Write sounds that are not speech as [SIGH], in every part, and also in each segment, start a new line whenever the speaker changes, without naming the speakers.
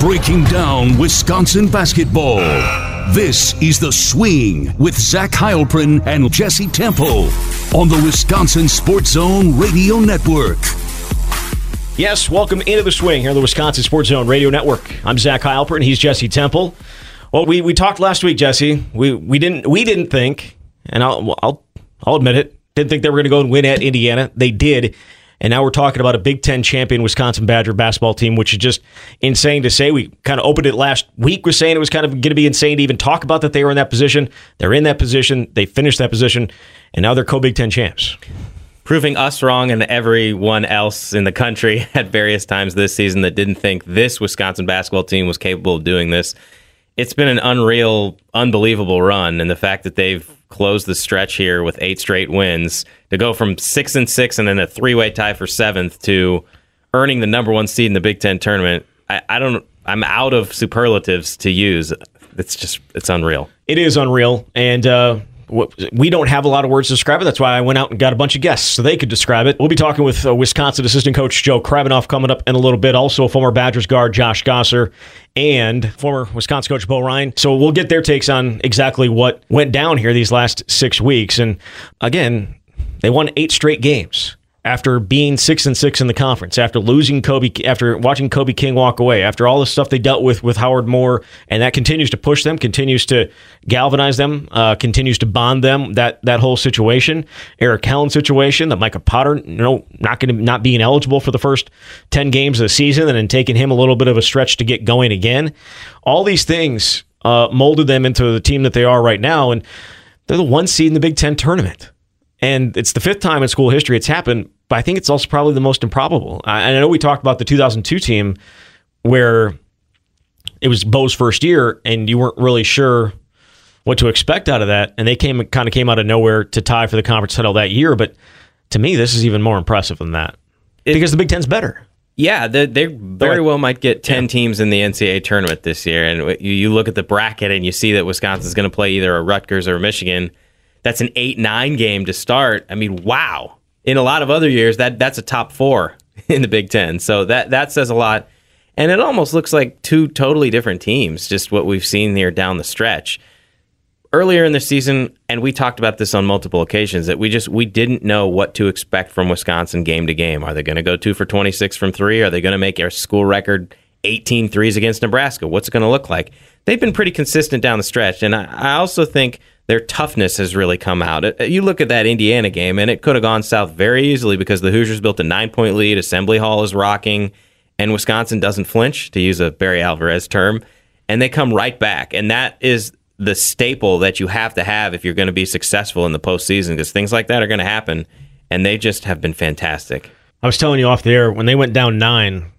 breaking down Wisconsin basketball. This is The Swing with Zach Heilprin and Jesse Temple on the Wisconsin Sports Zone Radio Network.
Yes, welcome into The Swing here on the Wisconsin Sports Zone Radio Network. I'm Zach Heilprin. He's Jesse Temple. Well, we, we talked last week, Jesse. We we didn't we didn't think, and I'll I'll I'll admit it, didn't think they were going to go and win at Indiana. They did. And now we're talking about a Big Ten champion Wisconsin Badger basketball team, which is just insane to say. We kind of opened it last week with saying it was kind of going to be insane to even talk about that they were in that position. They're in that position. They finished that position, and now they're co Big Ten champs.
Proving us wrong and everyone else in the country [LAUGHS] at various times this season that didn't think this Wisconsin basketball team was capable of doing this. It's been an unreal, unbelievable run, and the fact that they've closed the stretch here with eight straight wins to go from six and six and then a three way tie for seventh to earning the number one seed in the Big Ten tournament. I, I don't. I'm out of superlatives to use. It's just it's unreal.
It is unreal, and uh, we don't have a lot of words to describe it. That's why I went out and got a bunch of guests so they could describe it. We'll be talking with uh, Wisconsin assistant coach Joe Krabbenhoft coming up in a little bit. Also, former Badgers guard Josh Gasser and former Wisconsin coach Bo Ryan. So we'll get their takes on exactly what went down here these last six weeks. And again, they won eight straight games after being six and six in the conference, after losing Kobe, after watching Kobe King walk away, after all the stuff they dealt with with Howard Moore, and that continues to push them, continues to galvanize them, uh, continues to bond them. That that whole situation, Eric Helens situation, that Micah Potter, you know, not going to not being eligible for the first ten games of the season, and then taking him a little bit of a stretch to get going again. All these things uh, molded them into the team that they are right now, and they're the one seed in the Big Ten tournament. And it's the fifth time in school history it's happened, but I think it's also probably the most improbable. I, I know we talked about the 2002 team where it was Bo's first year and you weren't really sure what to expect out of that. And they came kind of came out of nowhere to tie for the conference title that year. But to me, this is even more impressive than that it, because the Big Ten's better.
Yeah, they, they very well might get 10 yeah. teams in the NCAA tournament this year. And you, you look at the bracket and you see that Wisconsin's going to play either a Rutgers or a Michigan that's an eight nine game to start. I mean, wow. In a lot of other years, that that's a top four [LAUGHS] in the Big Ten. So that that says a lot. And it almost looks like two totally different teams, just what we've seen here down the stretch. Earlier in the season, and we talked about this on multiple occasions, that we just we didn't know what to expect from Wisconsin game to game. Are they going to go two for twenty six from three? Are they going to make their school record 18 threes against Nebraska? What's it going to look like? They've been pretty consistent down the stretch, and I, I also think their toughness has really come out. You look at that Indiana game, and it could have gone south very easily because the Hoosiers built a nine point lead. Assembly Hall is rocking, and Wisconsin doesn't flinch, to use a Barry Alvarez term, and they come right back. And that is the staple that you have to have if you're going to be successful in the postseason because things like that are going to happen, and they just have been fantastic.
I was telling you off the air when they went down nine,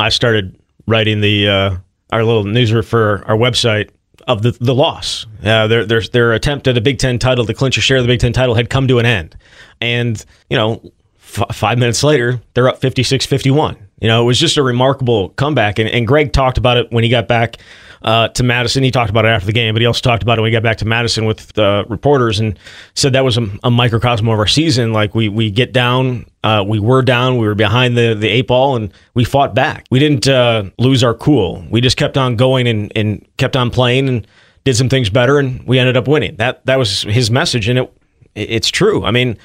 I started writing the uh, our little newsletter for our website of the the loss. Uh, their their their attempt at a Big Ten title to clinch a share of the Big Ten title had come to an end, and you know, f- five minutes later they're up 56-51. You know, it was just a remarkable comeback, and, and Greg talked about it when he got back uh, to Madison. He talked about it after the game, but he also talked about it when he got back to Madison with the reporters and said that was a, a microcosm of our season. Like we we get down, uh, we were down, we were behind the the eight ball, and we fought back. We didn't uh, lose our cool. We just kept on going and, and kept on playing and did some things better, and we ended up winning. That that was his message, and it it's true. I mean,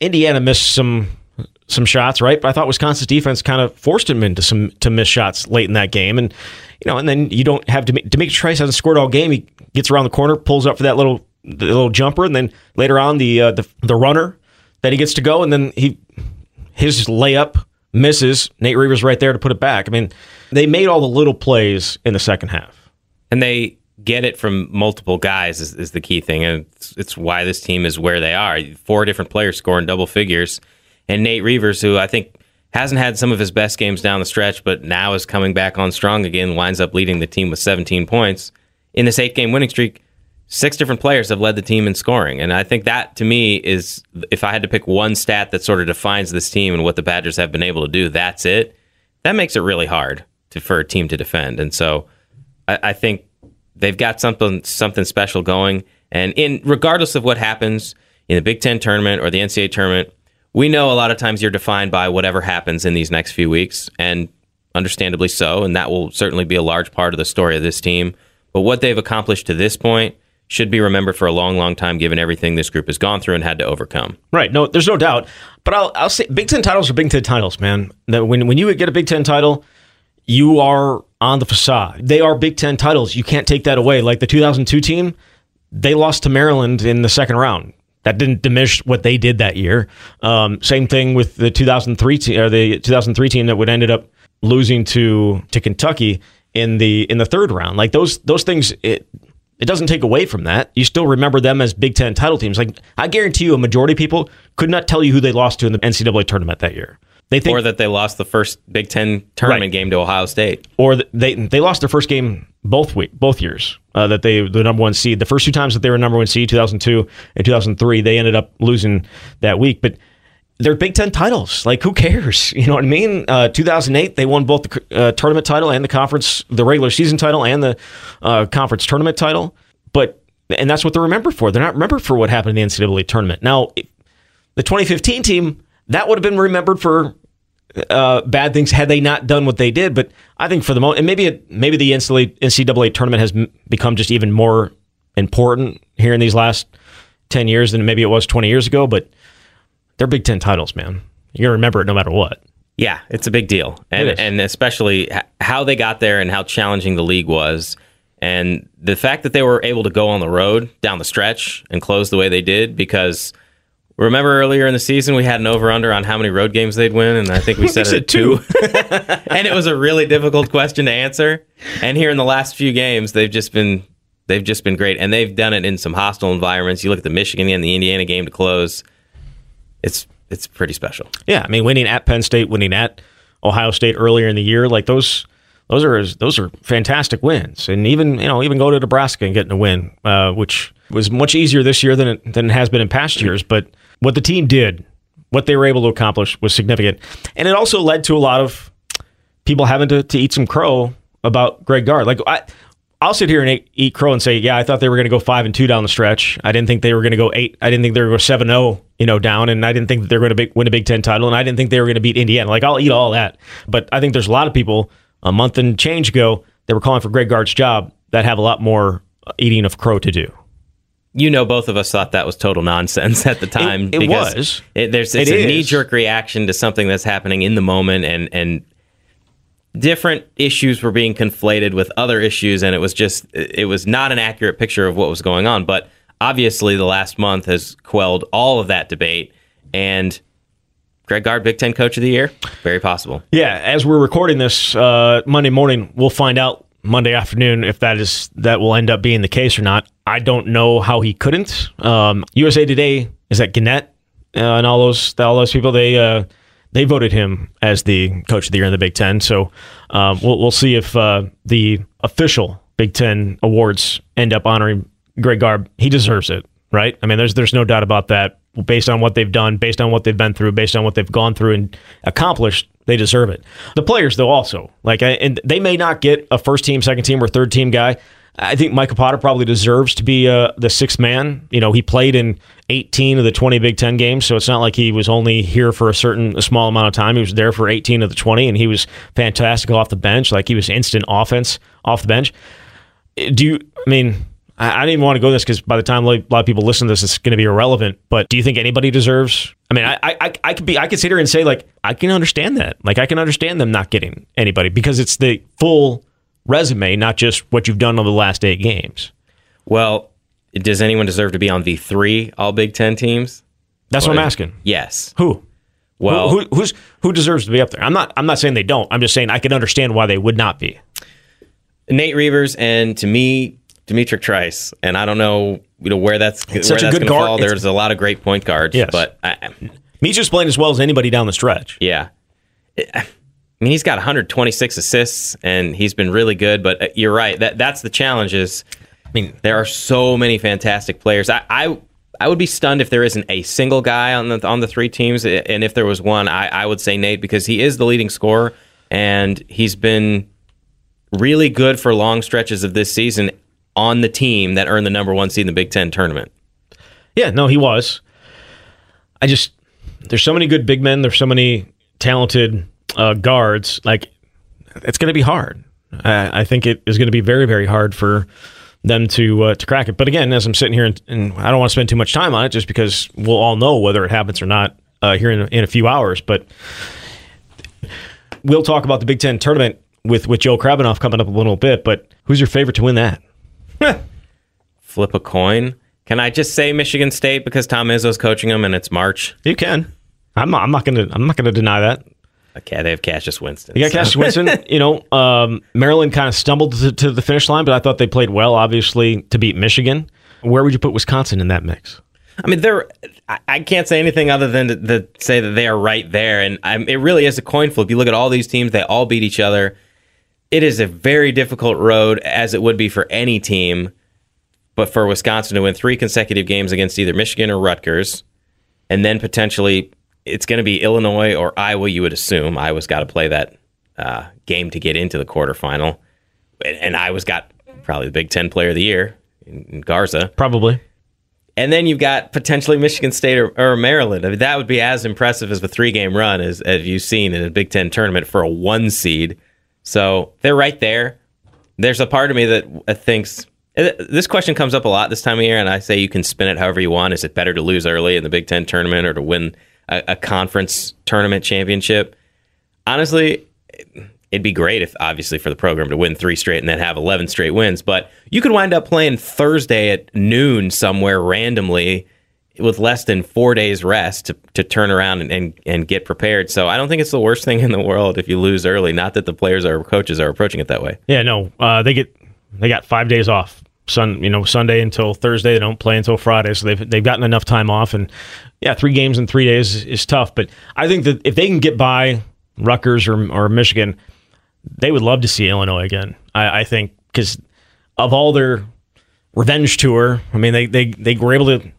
Indiana missed some some shots, right? But I thought Wisconsin's defense kind of forced him into some to miss shots late in that game, and you know, and then you don't have to D'Mitrik Trice hasn't scored all game. He gets around the corner, pulls up for that little the little jumper, and then later on the uh, the the runner that he gets to go, and then he his layup misses. Nate Reuvers right there to put it back. I mean, they made all the little plays in the second half,
and they get it from multiple guys is, is the key thing, and it's, it's why this team is where they are. Four different players scoring double figures, and Nate Reuvers, who I think hasn't had some of his best games down the stretch, but now is coming back on strong again, winds up leading the team with 17 points. In this eight game winning streak, six different players have led the team in scoring. And I think that to me is, if I had to pick one stat that sort of defines this team and what the Badgers have been able to do, that's it. That makes it really hard to, for a team to defend. And so I, I think they've got something something special going. And in regardless of what happens in the Big Ten tournament or the NCAA tournament, we know a lot of times you're defined by whatever happens in these next few weeks. And understandably so, and that will certainly be a large part of the story of this team. But what they've accomplished to this point should be remembered for a long, long time, given everything this group has gone through and had to overcome.
Right. No, there's no doubt. But I'll, I'll say Big Ten titles are Big Ten titles, man. That when when you get a Big Ten title, you are on the facade. They are Big Ten titles. You can't take that away. Like the 2002 team, they lost to Maryland in the second round. That didn't diminish what they did that year. Um, same thing with the 2003 team, or the 2003 team that would ended up losing to to Kentucky in the in the third round. Like those those things. It, it doesn't take away from that. You still remember them as Big Ten title teams. Like I guarantee you, a majority of people could not tell you who they lost to in the NCAA tournament that year.
They think, or that they lost the first Big Ten tournament right. game to Ohio State,
or they they lost their first game both week both years uh, that they the number one seed. The first two times that they were number one seed, 2002 and 2003, they ended up losing that week, but. They're Big Ten titles. Like, who cares? [LAUGHS] You know what I mean? Uh, 2008, they won both the uh, tournament title and the conference, the regular season title and the uh, conference tournament title. But and that's what they're remembered for. They're not remembered for what happened in the NCAA tournament. Now, the 2015 team that would have been remembered for uh, bad things had they not done what they did. But I think for the moment, and maybe it, maybe the NCAA, tournament has m- become just even more important here in these last ten years than maybe it was twenty years ago. But they're Big Ten titles, man. You're gonna remember it no matter what.
Yeah, it's a big deal, and and especially how they got there and how challenging the league was. And the fact that they were able to go on the road down the stretch and close the way they did because Remember earlier in the season we had an over under on how many road games they'd win, and I think we [LAUGHS] said it two. [LAUGHS] [LAUGHS] and it was a really difficult question to answer. And here in the last few games, they've just been they've just been great, and they've done it in some hostile environments. You look at the Michigan and the Indiana game to close. It's it's pretty special.
Yeah, I mean, winning at Penn State, winning at Ohio State earlier in the year, like those those are those are fantastic wins, and even you know even go to Nebraska and getting a win, uh, which was much easier this year than it, than it has been in past years. But what the team did, what they were able to accomplish was significant. And it also led to a lot of people having to, to eat some crow about Greg Gard. Like, I, I'll sit here and eat, crow and say, yeah, I thought they were going to go five and two down the stretch. I didn't think they were going to go eight. I didn't think they were going to go seven zero, oh, you know, down, and I didn't think that they were going to win a Big Ten title, and I didn't think they were going to beat Indiana. Like, I'll eat all that, but I think there's a lot of people a month and change ago that were calling for Greg Gard's job that have a lot more eating of crow to do
you know, both of us thought that was total nonsense at the [LAUGHS] time.
It, it was.
It, there's it's it a knee jerk reaction to something that's happening in the moment, and and different issues were being conflated with other issues, and it was just it was not an accurate picture of what was going on. But obviously, the last month has quelled all of that debate, and. Greg Gard, Big Ten Coach of the Year, very possible.
Yeah, as we're recording this uh, Monday morning, we'll find out Monday afternoon if that is that will end up being the case or not. I don't know how he couldn't. Um, USA Today is that Gannett uh, and all those all those people they uh, they voted him as the coach of the year in the Big Ten. So um, we'll we'll see if uh, the official Big Ten awards end up honoring Greg Gard. He deserves it, right? I mean, there's there's no doubt about that. Based on what they've done, based on what they've been through, based on what they've gone through and accomplished, they deserve it. The players, though, also like, and they may not get a first team, second team, or third team guy. I think Micah Potter probably deserves to be uh, the sixth man. You know, he played in 18 of the 20 Big Ten games, so it's not like he was only here for a certain a small amount of time. He was there for 18 of the 20, and he was fantastic off the bench. Like he was instant offense off the bench. Do you? I mean, I, I didn't even want to go this because by the time a lot of people listen to this, it's going to be irrelevant. But do you think anybody deserves? I mean, I, I I could be I could sit here and say like I can understand that. Like I can understand them not getting anybody because it's the full resume, not just what you've done over the last eight games.
Well, does anyone deserve to be on the three All Big Ten teams?
That's what I'm asking.
Yes.
Who?
Well,
who, who, who's who deserves to be up there? I'm not. I'm not saying they don't. I'm just saying I can understand why they would not be.
Nate Reuvers and to me, D'Mitrik Trice, and I don't know, you know where that's it's where that's going to fall. There's a lot of great point guards, yes. but I,
Mitchell's playing as well as anybody down the stretch.
Yeah. I mean, he's got 126 assists and he's been really good. But uh, you're right. That that's the challenge. Is I mean, there are so many fantastic players. I, I I would be stunned if there isn't a single guy on the on the three teams. And if there was one, I, I would say Nate because he is the leading scorer and he's been really good for long stretches of this season on the team that earned the number one seed in the Big Ten tournament.
Yeah, no, he was. I just there's so many good big men. There's so many talented uh, guards, like it's going to be hard. Uh, I think it is going to be very, very hard for them to uh, to crack it. But again, as I'm sitting here, and, and, I don't want to spend too much time on it, just because we'll all know whether it happens or not uh, here in, in a few hours. But we'll talk about the Big Ten tournament with with Joe Krabbenhoft coming up a little bit. But who's your favorite to win that? [LAUGHS]
Flip a coin. Can I just say Michigan State because Tom Izzo's coaching them and it's March?
You can. I'm not, I'm not gonna I'm not gonna deny that.
Okay, they have Cassius Winston.
You got so. Cassius Winston. [LAUGHS] You know, um, Maryland kind of stumbled to, to, the finish line, but I thought they played well, obviously, to beat Michigan. Where would you put Wisconsin in that mix?
I mean, they're. I can't say anything other than to, to say that they are right there, and I'm, it really is a coin flip. You look at all these teams; they all beat each other. It is a very difficult road, as it would be for any team, but for Wisconsin to win three consecutive games against either Michigan or Rutgers, and then potentially it's going to be Illinois or Iowa. You would assume Iowa's got to play that uh, game to get into the quarterfinal, and, and Iowa's got probably the Big Ten Player of the Year in, in Garza,
probably.
And then you've got potentially Michigan State or, or Maryland. I mean, that would be as impressive as the three game run as, as you've seen in a Big Ten tournament for a one seed. So they're right there. There's a part of me that thinks uh, this question comes up a lot this time of year, and I say you can spin it however you want. Is it better to lose early in the Big Ten tournament or to win a, a conference tournament championship. Honestly, it'd be great if obviously for the program to win three straight and then have 11 straight wins but you could wind up playing thursday at noon somewhere randomly with less than four days rest to, to turn around and, and, and get prepared so i don't think it's the worst [LAUGHS] thing in the world if you lose early not that the players or coaches are approaching it that way
yeah no uh, they get they got five days off Sun, you know, Sunday until Thursday. They don't play until Friday, so they've they've gotten enough time off. And yeah, three games in three days is, tough. But I think that if they can get by Rutgers or or Michigan, they would love to see Illinois again. I, I think because of all their revenge tour, I mean, they they they were able to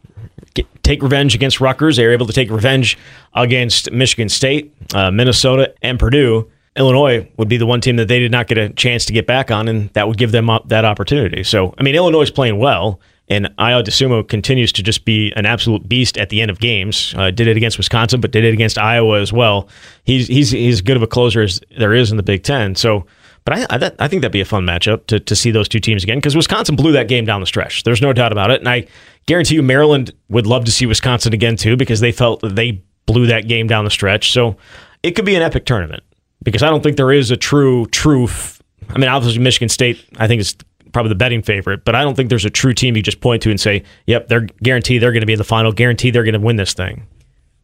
take revenge against Rutgers. They were able to take revenge against Michigan State, uh, Minnesota, and Purdue. Illinois would be the one team that they did not get a chance to get back on, and that would give them up that opportunity. So, I mean, Illinois is playing well, and Ayo Dosunmu continues to just be an absolute beast at the end of games. Uh, did it against Wisconsin, but did it against Iowa as well. He's he's he's good of a closer as there is in the Big Ten. So, but I I, I think that'd be a fun matchup to to see those two teams again because Wisconsin blew that game down the stretch. There's no doubt about it, and I guarantee you Maryland would love to see Wisconsin again too because they felt that they blew that game down the stretch. So, it could be an epic tournament because I don't think there is a true truth. I mean, obviously Michigan State, I think is probably the betting favorite, but I don't think there's a true team you just point to and say, "Yep, they're guaranteed they're going to be in the final, guaranteed they're going to win this thing."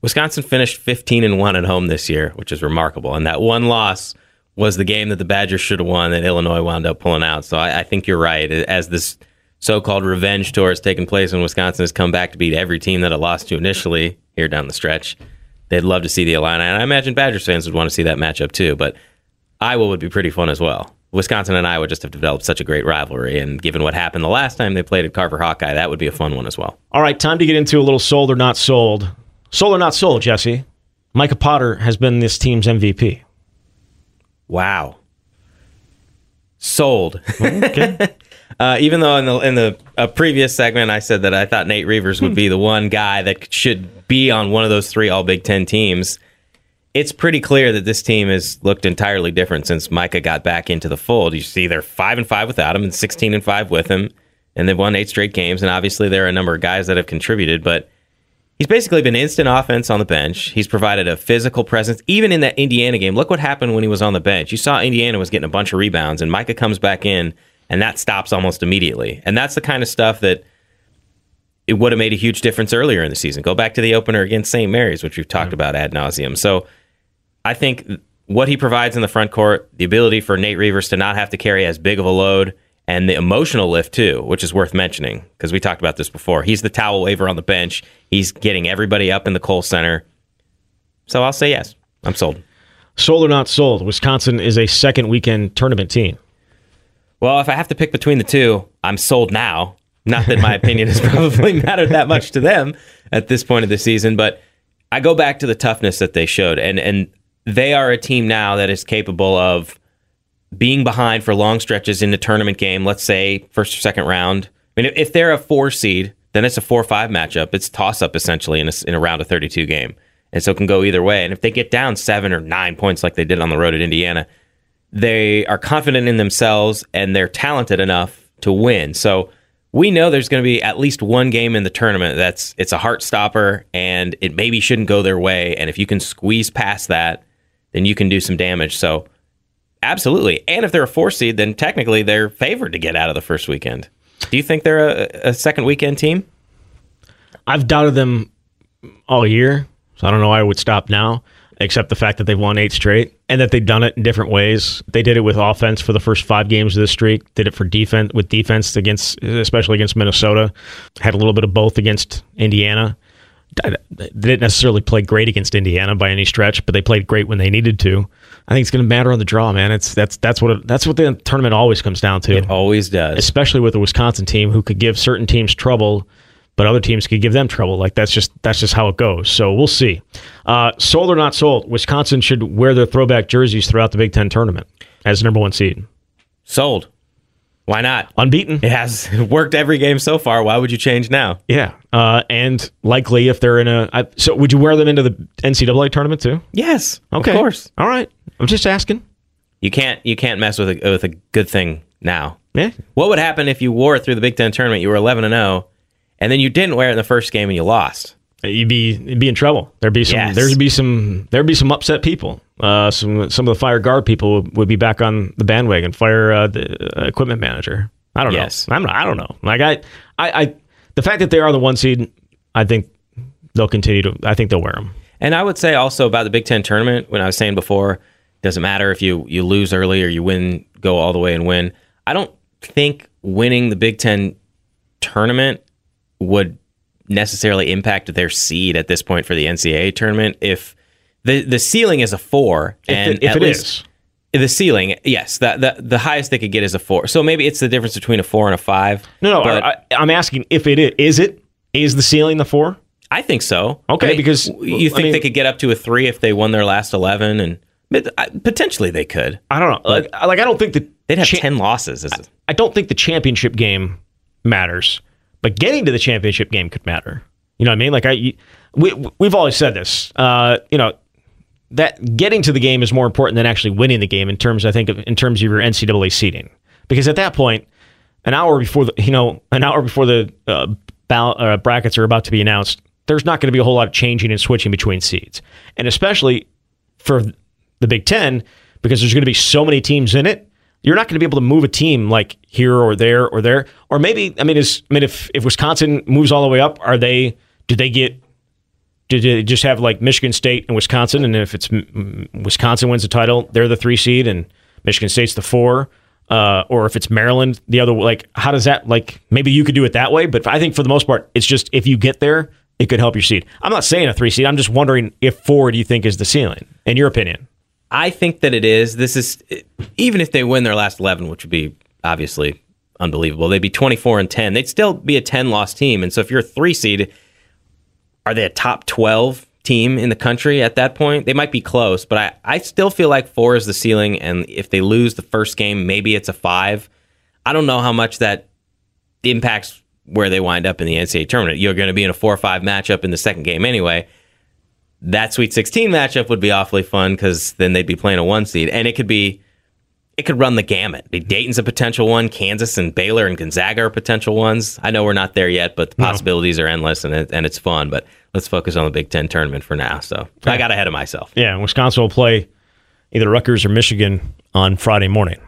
Wisconsin finished 15 and 1 at home this year, which is remarkable. And that one loss was the game that the Badgers should have won that Illinois wound up pulling out. So I, I think you're right. As this so-called revenge tour has taken place and Wisconsin has come back to beat every team that it lost to initially here down the stretch they'd love to see the Illini, and I imagine Badgers fans would want to see that matchup too. But Iowa would be pretty fun as well. Wisconsin and Iowa just have developed such a great rivalry, and given what happened the last time they played at Carver Hawkeye, that would be a fun one as well.
All right, time to get into a little sold or not sold. Sold or not sold, Jesse. Micah Potter has been this team's MVP.
Wow. Sold. Okay. [LAUGHS] Uh, even though in the in the uh, previous segment I said that I thought Nate Reuvers would be the one guy that should be on one of those three All Big Ten teams, it's pretty clear that this team has looked entirely different since Micah got back into the fold. You see, they're five and five without him, and sixteen and five with him, and they've won eight straight games. And obviously, there are a number of guys that have contributed, but he's basically been instant offense on the bench. He's provided a physical presence, even in that Indiana game. Look what happened when he was on the bench. You saw Indiana was getting a bunch of rebounds, and Micah comes back in and that stops almost immediately. And that's the kind of stuff that it would have made a huge difference earlier in the season. Go back to the opener against St. Mary's, which we've talked mm-hmm. about ad nauseum. So I think what he provides in the front court, the ability for Nate Reuvers to not have to carry as big of a load, and the emotional lift too, which is worth mentioning because we talked about this before. He's the towel waver on the bench. He's getting everybody up in the Kohl Center. So I'll say yes. I'm sold.
Sold or not sold, Wisconsin is a second weekend tournament team.
Well, if I have to pick between the two, I'm sold now. Not that my opinion has [LAUGHS] probably mattered that much to them at this point of the season, but I go back to the toughness that they showed, and and they are a team now that is capable of being behind for long stretches in the tournament game. Let's say first or second round. I mean, if they're a four seed, then it's a four-five matchup. It's toss up essentially in a, in a round of 32 game, and so it can go either way. And if they get down seven or nine points like they did on the road at Indiana, they are confident in themselves and they're talented enough to win. So we know there's going to be at least one game in the tournament that's it's a heart stopper and it maybe shouldn't go their way. And if you can squeeze past that, then you can do some damage. So absolutely. And if they're a four seed, then technically they're favored to get out of the first weekend. Do you think they're a, a second weekend team?
I've doubted them all year, so I don't know why I would stop now, except the fact that they've won eight straight and that they've done it in different ways. They did it with offense for the first five games of this streak. Did it for defense with defense against, especially against Minnesota. Had a little bit of both against Indiana. They didn't necessarily play great against Indiana by any stretch, but they played great when they needed to. I think it's going to matter on the draw, man. It's that's that's what it, that's what the tournament always comes down to.
It always does,
especially with a Wisconsin team who could give certain teams trouble but other teams could give them trouble. Like that's just that's just how it goes. So we'll see. Uh, sold or not sold, Wisconsin should wear their throwback jerseys throughout the Big Ten tournament as number one seed.
Sold. Why not?
Unbeaten.
It has [LAUGHS] worked every game so far. Why would you change now?
Yeah, uh, and likely if they're in a. I, so would you wear them into the NCAA tournament too?
Yes.
Okay.
Of course.
All right. I'm just asking.
You can't you can't mess with a with a good thing now.
Yeah.
What would happen if you wore it through the Big Ten tournament? You were 11 and 0 and then you didn't wear it in the first game and you lost.
You'd be you'd be in trouble. There'd be some yes. there'd be some there'd be some upset people. Uh, some some of the fire Gard people would, would be back on the bandwagon. Fire uh, the uh, equipment manager. I don't
yes.
know. I'm not, I don't know. Like I, I I the fact that they are the one seed, I think they'll continue to. I think they'll wear them.
And I would say also about the Big Ten tournament when I was saying before, doesn't matter if you you lose early or you win, go all the way and win. I don't think winning the Big Ten tournament would necessarily impact their seed at this point for the NCAA tournament. If the the ceiling is a four, and
if, if it is.
The ceiling, yes, the, the the highest they could get is a four. So maybe it's the difference between a four and a five.
No, no, I, am asking if it is, is it is the ceiling the four?
I think so.
Okay,
I mean,
because
you think I mean, they could get up to a three if they won their last eleven, and potentially they could.
I don't know. Like, like I don't think that
they'd have cha- ten losses.
I, I don't think the championship game matters. But getting to the championship game could matter. You know what I mean? Like I, we we've always said this. Uh, you know that getting to the game is more important than actually winning the game in terms, I think, of, in terms of your NCAA seeding. Because at that point, an hour before the, you know, an hour before the uh, ball, uh, brackets are about to be announced, there's not going to be a whole lot of changing and switching between seeds, and especially for the Big Ten, because there's going to be so many teams in it you're not going to be able to move a team like here or there or there. Or maybe, I mean, is I mean, if if Wisconsin moves all the way up, are they? Do they get? Do they just have like Michigan State and Wisconsin? And if it's Wisconsin wins the title, they're the three seed, and Michigan State's the four. Uh, or if it's Maryland, the other like, how does that like? Maybe you could do it that way, but I think for the most part, it's just if you get there, it could help your seed. I'm not saying a three seed. I'm just wondering if four do you think is the ceiling, in your opinion?
I think that it is. This is even if they win their last 11, which would be obviously unbelievable. They'd be 24 and 10. They'd still be a 10 loss team. And so if you're a 3 seed, are they a top 12 team in the country at that point? They might be close, but I I still feel like 4 is the ceiling and if they lose the first game, maybe it's a 5. I don't know how much that impacts where they wind up in the NCAA tournament. You're going to be in a 4 or 5 matchup in the second game anyway that Sweet 16 matchup would be awfully fun because then they'd be playing a one seed, and it could be, it could run the gamut. Dayton's a potential one, Kansas and Baylor and Gonzaga are potential ones. I know we're not there yet, but the possibilities no. are endless, and it, and it's fun. But let's focus on the Big Ten tournament for now. So I got ahead of myself.
Yeah, Wisconsin will play either Rutgers or Michigan on Friday morning.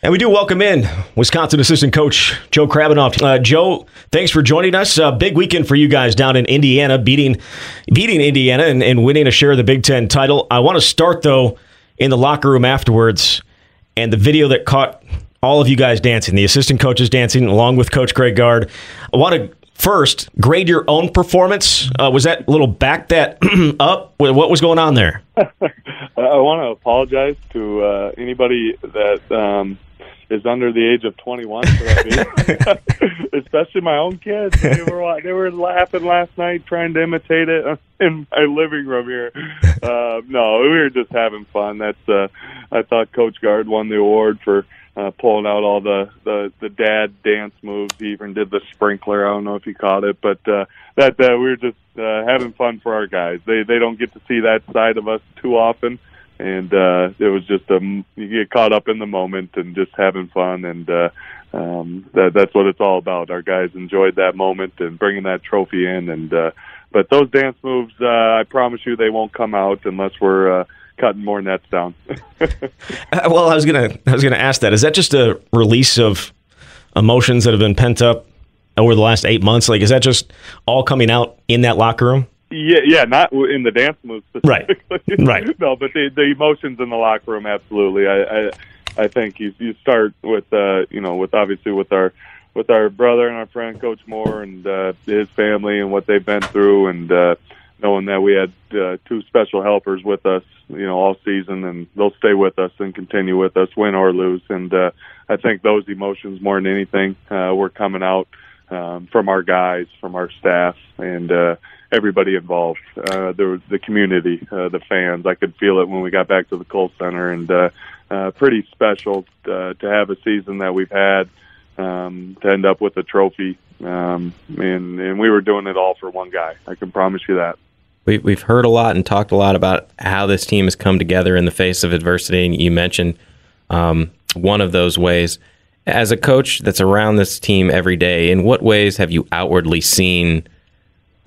And we do welcome in Wisconsin assistant coach Joe Krabbenhoft. Uh, Joe, thanks for joining us. Uh, big weekend for you guys down in Indiana, beating beating Indiana and, and winning a share of the Big Ten title. I want to start though in the locker room afterwards, and the video that caught all of you guys dancing, the assistant coaches dancing along with Coach Greg Gard. I want to first grade your own performance. Uh, was that little back that [CLEARS THROAT] up? What was going on there? [LAUGHS]
I want to apologize to uh, anybody that um, is under the age of 21 for that [LAUGHS] especially my own kids. They were they were laughing last night trying to imitate it in my living room here. Uh, no, we were just having fun. That's uh, I thought Coach Gard won the award for uh, pulling out all the, the the dad dance moves. He even did the sprinkler. I don't know if you caught it, but uh, that uh, we were just uh, having fun for our guys. They they don't get to see that side of us too often, and uh, it was just a you get caught up in the moment and just having fun, and uh, um, that that's what it's all about. Our guys enjoyed that moment and bringing that trophy in, and uh, but those dance moves, uh, I promise you, they won't come out unless we're uh, cutting more nets down. [LAUGHS]
Uh, well, I was gonna I was gonna ask that. Is that just a release of emotions that have been pent up over the last eight months? Like, is that just all coming out in that locker room?
Yeah, yeah, not in the dance moves specifically.
Right, [LAUGHS] right.
no, but the the emotions in the locker room, absolutely. I I, I think you you start with uh you know with obviously with our with our brother and our friend Coach Moore and uh, his family and what they've been through, and uh, knowing that we had uh, two special helpers with us, you know, all season, and they'll stay with us and continue with us, win or lose. And uh, I think those emotions, more than anything, uh, were coming out um, from our guys, from our staff, and uh, everybody involved. Uh, the the community, uh, the fans. I could feel it when we got back to the Kohl Center, and uh, uh, pretty special uh, to have a season that we've had um, to end up with a trophy. Um, and, and we were doing it all for one guy. I can promise you that.
We, we've heard a lot and talked a lot about how this team has come together in the face of adversity. And you mentioned um, one of those ways. As a coach that's around this team every day, in what ways have you outwardly seen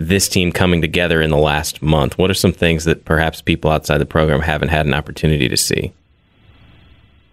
this team coming together in the last month? What are some things that perhaps people outside the program haven't had an opportunity to see?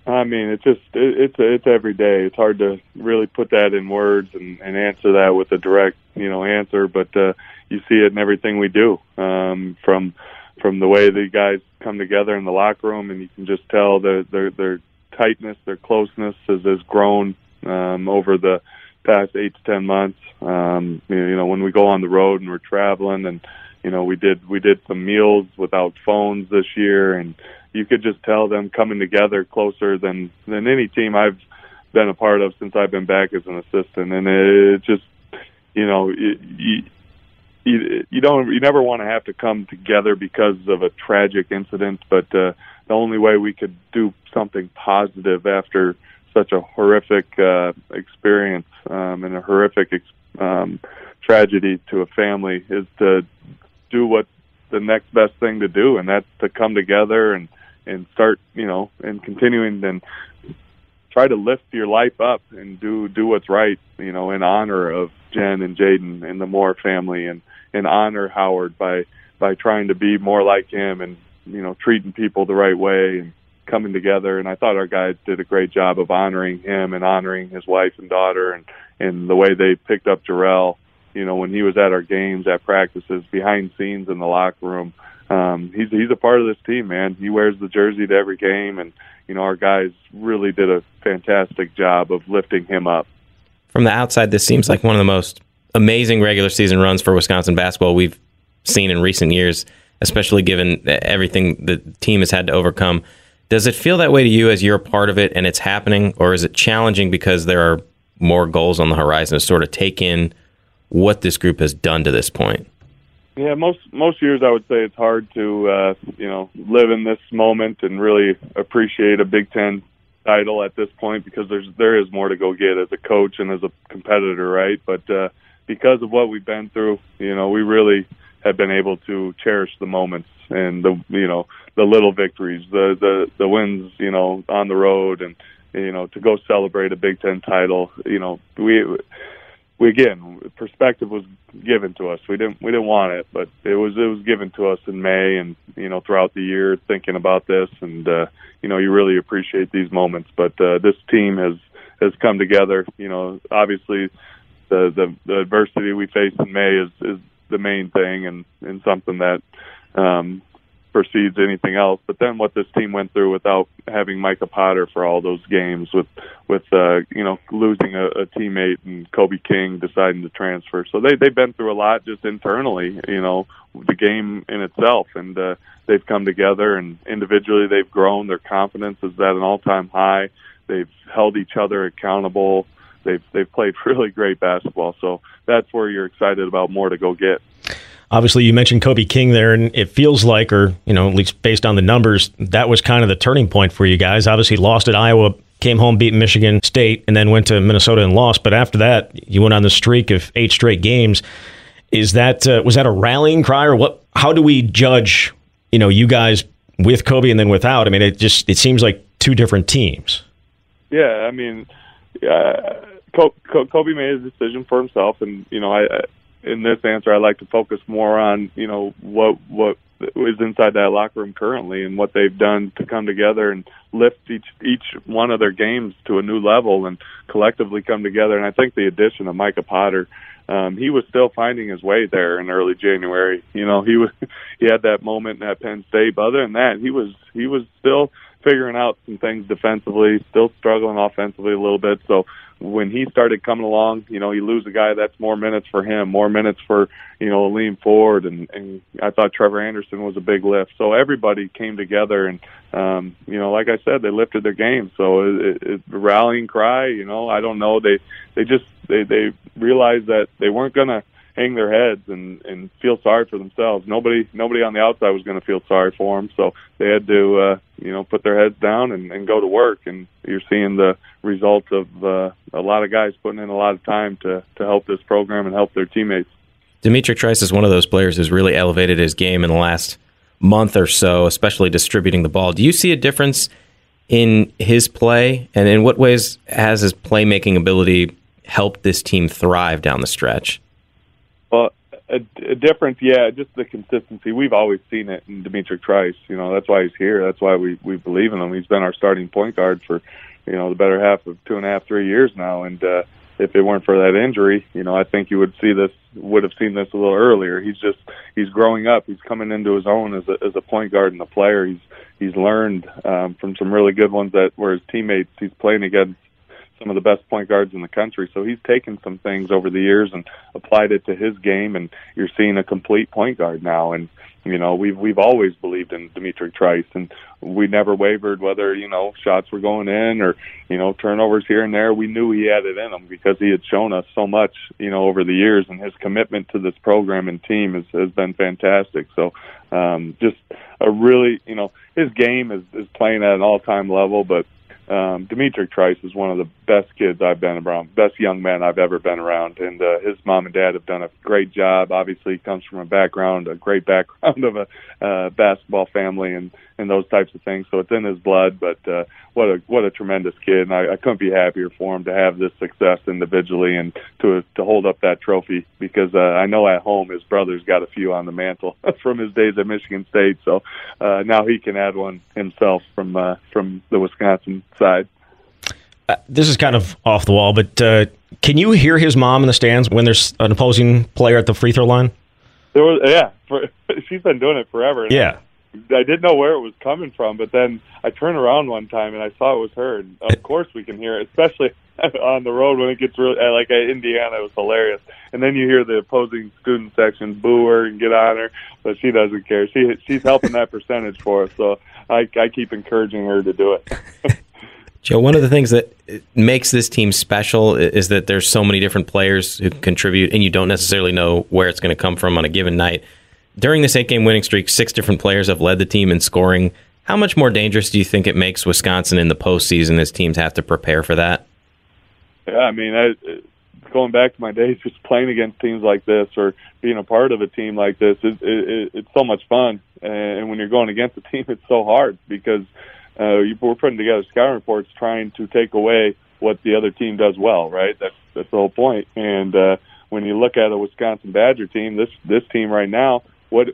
I mean, it's just it, it's it's every day. It's hard to really put that in words and, and answer that with a direct you know answer, but uh, you see it in everything we do. Um, from from the way the guys come together in the locker room, and you can just tell their their their tightness, their closeness has has grown um, over the past eight to ten months. Um, you know, when we go on the road and we're traveling, and you know, we did we did some meals without phones this year, and you could just tell them coming together closer than than any team I've been a part of since I've been back as an assistant, and it just you know it, you, you you don't you never want to have to come together because of a tragic incident, but uh, the only way we could do something positive after such a horrific uh, experience um, and a horrific ex- um, tragedy to a family is to do what the next best thing to do, and that's to come together and and start, you know, and continuing and try to lift your life up and do do what's right, you know, in honor of Jen and Jaden and the Moore family, and and honor Howard by by trying to be more like him and you know treating people the right way and coming together. And I thought our guys did a great job of honoring him and honoring his wife and daughter, and and the way they picked up Jarrell, you know, when he was at our games, at practices, behind scenes in the locker room um, he's he's a part of this team, man. He wears the jersey to every game, and you know our guys really did a fantastic job of lifting him up.
From the outside, this seems like one of the most amazing regular season runs for Wisconsin basketball we've seen in recent years, especially given everything the team has had to overcome. Does it feel that way to you as you're a part of it and it's happening, or is it challenging because there are more goals on the horizon to sort of take in what this group has done to this point?
Yeah, most most years I would say it's hard to uh, you know live in this moment and really appreciate a Big Ten title at this point because there's there is more to go get as a coach and as a competitor, right? But uh, because of what we've been through, you know, we really have been able to cherish the moments and the you know the little victories, the the the wins, you know, on the road and you know to go celebrate a Big Ten title. You know, we we again perspective was given to us. We didn't we didn't want it, but it was it was given to us in May and you know throughout the year thinking about this and uh, you know you really appreciate these moments. But uh, this team has has come together. You know, obviously the the, the adversity we face in May is is the main thing and and something that um, precedes anything else. But then what this team went through without having Micah Potter for all those games, with with uh, you know losing a, a teammate and Kobe King deciding to transfer, so they they've been through a lot just internally, you know, the game in itself, and uh, they've come together and individually they've grown. Their confidence is at an all time high. They've held each other accountable. They've they've played [LAUGHS] really great basketball. So that's where you're excited about more to go get.
Obviously, you mentioned Kobe King there, and it feels like, or you know, at least based on the numbers, that was kind of the turning point for you guys. Obviously, lost at Iowa came home, beat Michigan State, and then went to Minnesota and lost. But after that, you went on the streak of eight straight games. Is that uh, was that a rallying cry, or what? How do we judge? You know, you guys with Kobe and then without. I mean, it just it seems like two different teams.
Yeah, I mean, uh, Kobe made a decision for himself, and you know, I in this answer, I like to focus more on you know what what is inside that locker room currently and what they've done to come together and lift each each one of their games to a new level and collectively come together. And I think the addition of Micah Potter, um, he was still finding his way there in early January. You know, he was [LAUGHS] he had that moment at Penn State, but other than that, he was he was still figuring out some things defensively, still struggling offensively a little bit. So when he started coming along, you know, you lose a guy that's more minutes for him, more minutes for, you know, Aleem Ford and, and I thought Trevor Anderson was a big lift. So everybody came together and um, you know, like I said, they lifted their game. So it, it, it rallying cry, you know, I don't know. They they just they they realized that they weren't gonna hang their heads and and feel sorry for themselves. Nobody nobody on the outside was going to feel sorry for them, so they had to uh, you know put their heads down and, and go to work. And you're seeing the result of uh, a lot of guys putting in a lot of time to to help this program and help their teammates.
D'Mitrik Trice is one of those players who's really elevated his game in the last month or so, especially distributing the ball. Do you see a difference in his play, and in what ways has his playmaking ability helped this team thrive down the stretch?
Well, a, a difference, yeah, just the consistency. We've always seen it in D'Mitrik Trice. You know, that's why he's here. That's why we we believe in him. He's been our starting point guard for, you know, the better half of two and a half, three years now. And uh, if it weren't for that injury, you know, I think you would see this, would have seen this a little earlier. He's just he's growing up. He's coming into his own as a as a point guard and a player. He's he's learned um, from some really good ones that were his teammates. He's playing against some of the best point guards in the country. So he's taken some things over the years and applied it to his game, and you're seeing a complete point guard now. And you know, we've we've always believed in D'Mitrik Trice, and we never wavered whether you know shots were going in or you know turnovers here and there. We knew he had it in him because he had shown us so much, you know, over the years, and his commitment to this program and team has has been fantastic. So, um, just a really, you know, his game is is playing at an all time level, but um, D'Mitrik Trice is one of the best kids I've been around, best young man I've ever been around, and uh, his mom and dad have done a great job. Obviously, he comes from a background, a great background [LAUGHS] of a uh, basketball family, and and those types of things. So it's in his blood. But uh, what a what a tremendous kid, and I, I couldn't be happier for him to have this success individually and to to hold up that trophy because uh, I know at home his brother's got a few on the mantle [LAUGHS] from his days at Michigan State. So uh, now he can add one himself from uh, from the Wisconsin side.
Uh, this is kind of off the wall, but uh, can you hear his mom in the stands when there's an opposing player at the free throw line?
There was, yeah, for, [LAUGHS] she's been doing it forever.
Yeah,
I didn't know where it was coming from, but then I turned around one time and I saw it was her. And of course, we can hear it, especially [LAUGHS] on the road when it gets really like at Indiana. It was hilarious. And then you hear the opposing student section boo her and get on her, but she doesn't care. She she's helping that percentage for us, so I I keep encouraging her to do it. [LAUGHS]
Joe, one of the things that makes this team special is that there's so many different players who contribute, and you don't necessarily know where it's going to come from on a given night during this eight game winning streak, six different players have led the team in scoring. How much more dangerous do you think it makes Wisconsin in the postseason as teams have to prepare for that?
Yeah, I mean, I, going back to my days, just playing against teams like this or being a part of a team like this, it, it, it's so much fun. And when you're going against a team, it's so hard because uh, we're putting together scouting reports trying to take away what the other team does well, right? That's that's the whole point. And uh, when you look at a Wisconsin Badger team, this this team right now what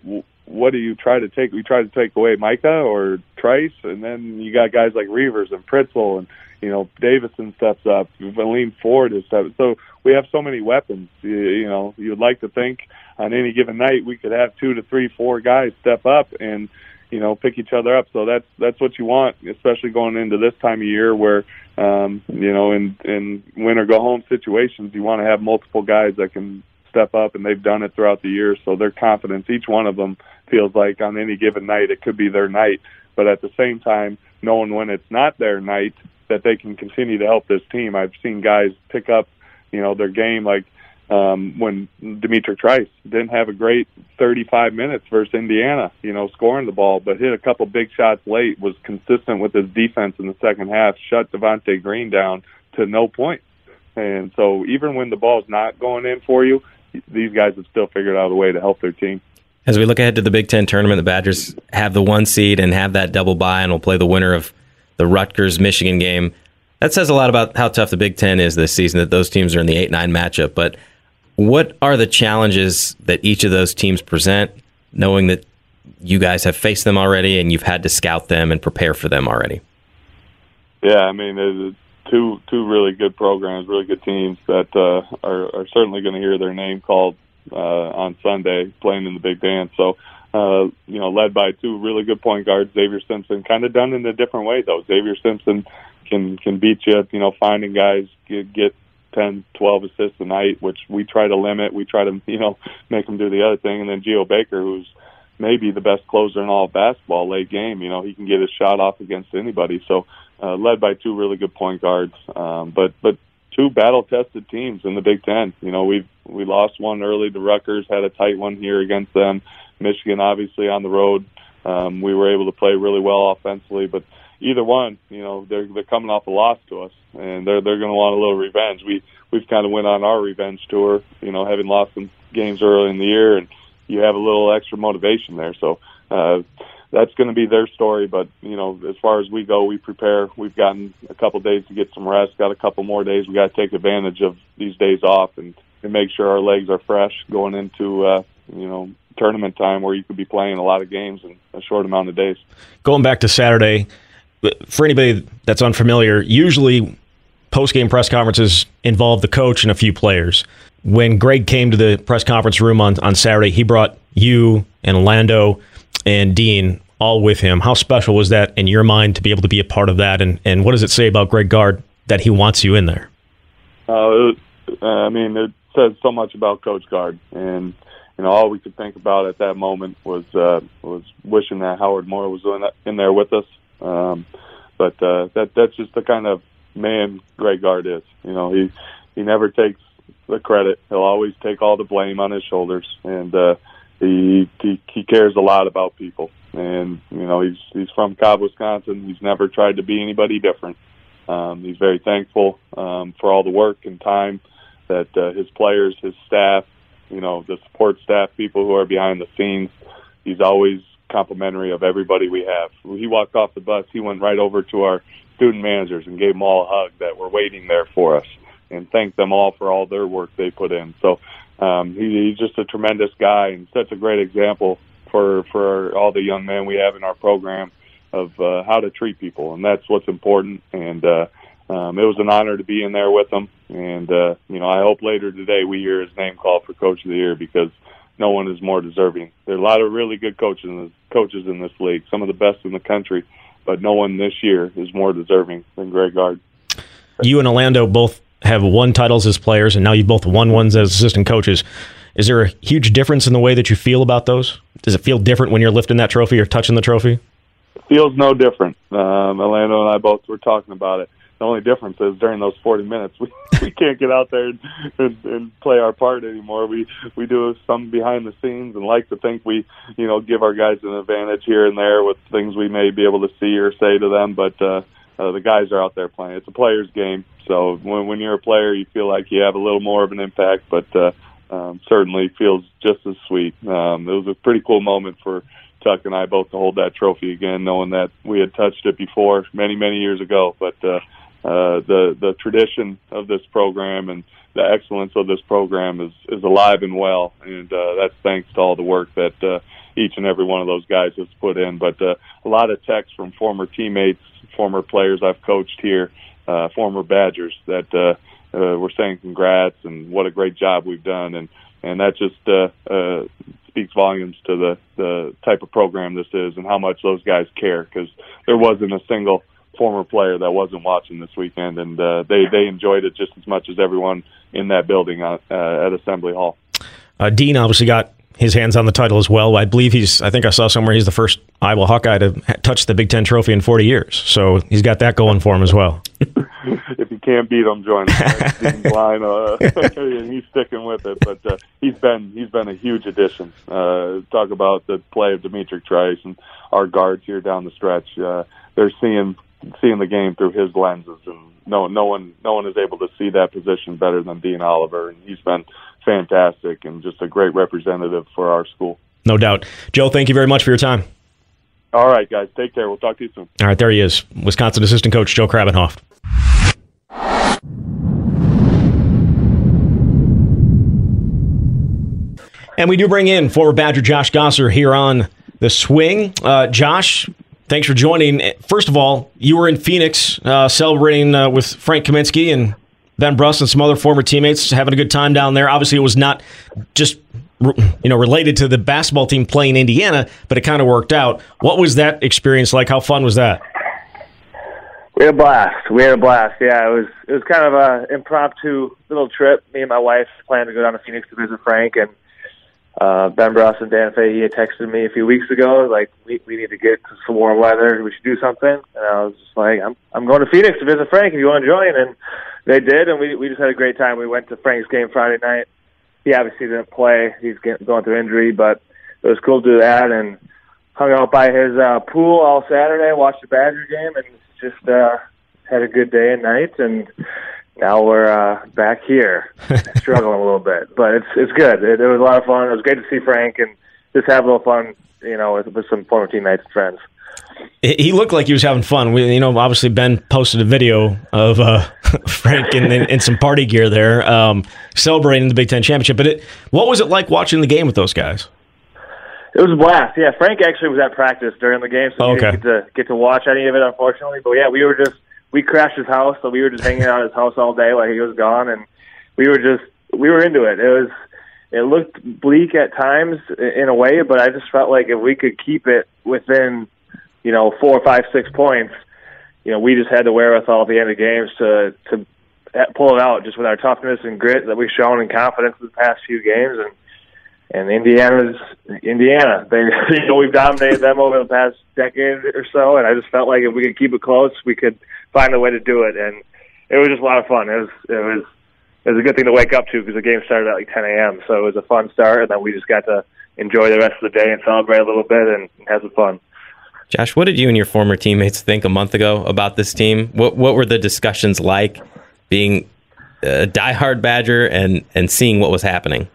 what do you try to take? We try to take away Micah or Trice, and then you got guys like Reuvers and Pritzl, and you know Davison steps up, Aleem Ford is steps. So we have so many weapons. You, you know, you'd like to think on any given night we could have two to three, four guys step up and you know pick each other up. So that's that's what you want, especially going into this time of year where um, you know in in win or go home situations, you want to have multiple guys that can step up, and they've done it throughout the year. So their confidence, each one of them feels like on any given night it could be their night. But at the same time, knowing when it's not their night, that they can continue to help this team. I've seen guys pick up, you know, their game like um, when D'Mitrik Trice didn't have a great 35 minutes versus Indiana, you know, scoring the ball, but hit a couple big shots late, was consistent with his defense in the second half, shut Devonte Green down to no point. And so even when the ball's not going in for you, these guys have still figured out a way to help their team.
As we look ahead to the Big Ten tournament, the Badgers have the one seed and have that double bye, and will play the winner of the Rutgers Michigan game. That says a lot about how tough the Big Ten is this season. That those teams are in the eight nine matchup, but what are the challenges that each of those teams present, knowing that you guys have faced them already and you've had to scout them and prepare for them already?
Yeah, I mean, two two really good programs, really good teams that uh, are, are certainly going to hear their name called uh, on Sunday, playing in the Big Dance. So, uh, you know, led by two really good point guards, Xavier Simpson, kind of done in a different way though. Xavier Simpson can can beat you, you know, finding guys get, get 10, 12 assists a night, which we try to limit. We try to, [LAUGHS] you know, make them do the other thing. And then Geo Baker, who's maybe the best closer in all of basketball late game, you know, he can get his shot off against anybody. So, uh, led by two really good point guards, um, but but two battle tested teams in the Big Ten. You know, we we lost one early to Rutgers, had a tight one here against them. Michigan, obviously on the road, um, we were able to play really well offensively, but either one, you know, they're they're coming off a loss to us, and they're they're going to want a little revenge. We we've kind of went on our revenge tour, you know, having lost some games early in the year, and you have a little extra motivation there. So uh, that's going to be their story. But you know, as far as we go, we prepare. We've gotten a couple days to get some rest. Got a couple more days. We got to take advantage of these days off and and make sure our legs are fresh going into uh, you know tournament time where you could be playing a lot of games in a short amount of days.
Going back to Saturday, for anybody that's unfamiliar, usually post game press conferences involve the coach and a few players. When Greg came to the press conference room on, on Saturday, he brought you and Alando and Dean all with him. How special was that in your mind to be able to be a part of that? And, and what does it say about Greg Gard that he wants you in there?
Uh, I mean, it says so much about Coach Gard. And, you know, all we could think about at that moment was uh, was wishing that Howard Moore was in, in there with us. Um, but uh, that that's just the kind of man Greg Gard is. You know, he he never takes the credit. He'll always take all the blame on his shoulders, and uh, he, he he cares a lot about people. And you know, he's he's from Cobb, Wisconsin. He's never tried to be anybody different. Um, he's very thankful um, for all the work and time that uh, his players, his staff, you know, the support staff, people who are behind the scenes. He's always complimentary of everybody we have. He walked off the bus, he went right over to our student managers and gave them all a hug that were waiting there for us and thanked them all for all their work they put in. So um, he, he's just a tremendous guy and such a great example for for all the young men we have in our program of uh, how to treat people, and that's what's important. And uh, um, it was an honor to be in there with him. And uh, you know, I hope later today we hear his name called for Coach of the Year because no one is more deserving. There are a lot of really good coaches in this, coaches in this league, some of the best in the country, but no one this year is more deserving than Greg Gard.
You and Alando both have won titles as players, and now you've both won ones as assistant coaches. Is there a huge difference in the way that you feel about those? Does it feel different when you're lifting that trophy or touching the trophy?
It feels no different. Um, Alando and I both were talking about it. The only difference is during those 40 minutes, [LAUGHS] we, we can't get out there and, and, and play our part anymore. We we do some behind the scenes and like to think we, you know, give our guys an advantage here and there with things we may be able to see or say to them. But uh, uh, the guys are out there playing. It's a player's game. So when when you're a player, you feel like you have a little more of an impact. But uh, um, certainly feels just as sweet. Um, it was a pretty cool moment for Tuck and I both to hold that trophy again, knowing that we had touched it before many many years ago. But uh, uh, the the tradition of this program and the excellence of this program is is alive and well, and uh, that's thanks to all the work that uh, each and every one of those guys has put in. But uh, a lot of texts from former teammates, former players I've coached here, uh, former Badgers that uh, uh, were saying congrats and what a great job we've done, and and that just uh, uh, speaks volumes to the the type of program this is and how much those guys care because there wasn't a single former player that wasn't watching this weekend, and uh, they they enjoyed it just as much as everyone in that building uh, at Assembly Hall.
Uh, Dean obviously got his hands on the title as well. I believe he's. I think I saw somewhere he's the first Iowa Hawkeye to touch the Big Ten trophy in 40 years. So he's got that going for him as well. [LAUGHS]
if he can't beat him. Join the [LAUGHS] line, uh, [LAUGHS] and he's sticking with it. But uh, he's been he's been a huge addition. Uh, talk about the play of D'Mitrik Trice and our guards here down the stretch. Uh, they're seeing seeing the game through his lenses, and no no one no one is able to see that position better than Dean Oliver, and he's been fantastic and just a great representative for our school.
No doubt, Joe. Thank you very much for your time.
All right, guys. Take care. We'll talk to you soon.
All right, there he is, Wisconsin assistant coach Joe Krabbenhoft. And we do bring in former Badger Josh Gasser here on the swing. Uh, Josh, thanks for joining. First of all, you were in Phoenix uh, celebrating uh, with Frank Kaminsky and Ben Brust and some other former teammates, having a good time down there. Obviously, it was not just you know related to the basketball team playing Indiana, but it kind of worked out. What was that experience like? How fun was that?
We had a blast. We had a blast. Yeah, it was it was kind of a impromptu little trip. Me and my wife planned to go down to Phoenix to visit Frank, and uh, Ben Brust and Dan Fahey had texted me a few weeks ago, like we we need to get some warm weather. We should do something. And I was just like, I'm I'm going to Phoenix to visit Frank. If you want to join, and they did, and we we just had a great time. We went to Frank's game Friday night he obviously didn't play. He's getting, going through injury, but it was cool to do that and hung out by his uh, pool all Saturday, watched the Badger game, and just uh, had a good day and night. And now we're uh, back here, [LAUGHS] struggling a little bit, but it's it's good. It, it was a lot of fun. It was great to see Frank and just have a little fun, you know, with, with some former teammates and friends
he looked like he was having fun. We, you know, obviously Ben posted a video of uh, [LAUGHS] Frank in, in, in, some party gear there, um, celebrating the Big Ten championship. But it, what was it like watching the game with those guys?
It was a blast. Yeah, Frank actually was at practice during the game, so we okay. didn't get to get to watch any of it, unfortunately. But yeah, we were just we crashed his house, so we were just hanging out at his house all day while he was gone, and we were just we were into it. It was it looked bleak at times in a way, but I just felt like if we could keep it within you know, four, five, six points, you know, we just had the wherewithal at the end of games to to pull it out just with our toughness and grit that we've shown and confidence in the past few games. And and Indiana's Indiana. They [LAUGHS] you know we've dominated them over the past decade or so, and I just felt like if we could keep it close, we could find a way to do it. And it was just a lot of fun. It was it was it was a good thing to wake up to because the game started at like 10 a.m. So it was a fun start, and then we just got to enjoy the rest of the day and celebrate a little bit and have some fun.
Josh, what did you and your former teammates think a month ago about this team? What what were the discussions like being a diehard Badger and and seeing what was happening?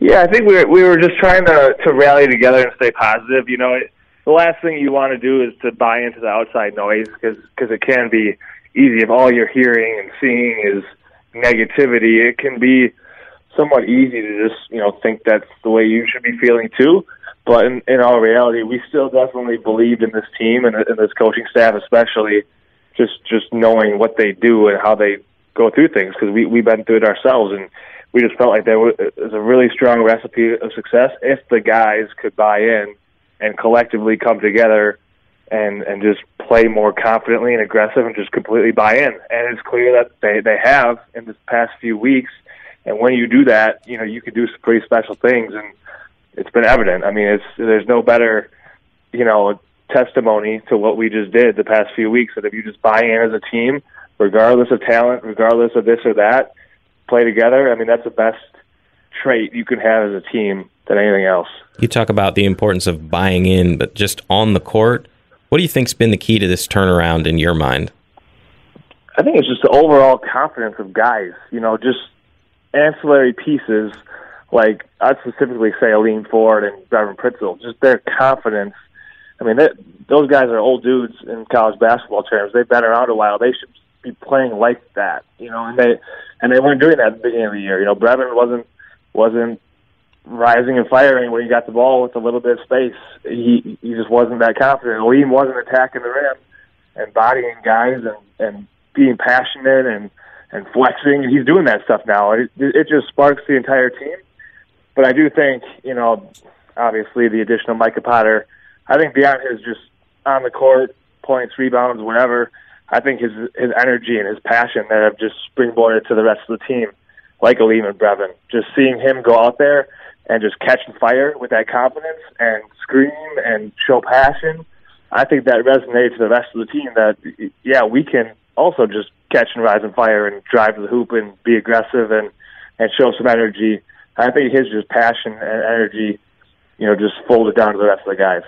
Yeah, I think we were, we were just trying to to rally together and stay positive. You know, it, the last thing you want to do is to buy into the outside noise because because it can be easy if all you're hearing and seeing is negativity. It can be somewhat easy to just you know think that's the way you should be feeling too. But in, in all reality, we still definitely believed in this team and, and this coaching staff, especially just just knowing what they do and how they go through things because we we've been through it ourselves and we just felt like there was a really strong recipe of success if the guys could buy in and collectively come together and and just play more confidently and aggressive and just completely buy in. And it's clear that they they have in the past few weeks. And when you do that, you know you can do some pretty special things. And it's been evident. I mean, it's there's no better, you know, testimony to what we just did the past few weeks. That if you just buy in as a team, regardless of talent, regardless of this or that, play together. I mean, that's the best trait you can have as a team than anything else.
You talk about the importance of buying in, but just on the court, what do you think's been the key to this turnaround in your mind?
I think it's just the overall confidence of guys. You know, just ancillary pieces like I'd specifically say Aleem Ford and Brevin Pritzl, just their confidence. I mean, those guys are old dudes in college basketball terms. They've been around a while. They should be playing like that, you know. And they and they weren't doing that at the beginning of the year. You know, Brevin wasn't wasn't rising and firing when he got the ball with a little bit of space. He he just wasn't that confident. Aleem wasn't attacking the rim and bodying guys and and being passionate and and flexing. And he's doing that stuff now. It, it just sparks the entire team but I do think, you know, obviously the addition of Micah Potter, I think beyond his just on the court points, rebounds, whatever, I think his his energy and his passion that have just springboarded to the rest of the team, like Aleem and Brevin. Just seeing him go out there and just catch fire with that confidence and scream and show passion, I think that resonates to the rest of the team. That yeah, we can also just catch and rise and fire and drive to the hoop and be aggressive and and show some energy. I think his just passion and energy, you know, just folded down to the rest of the guys.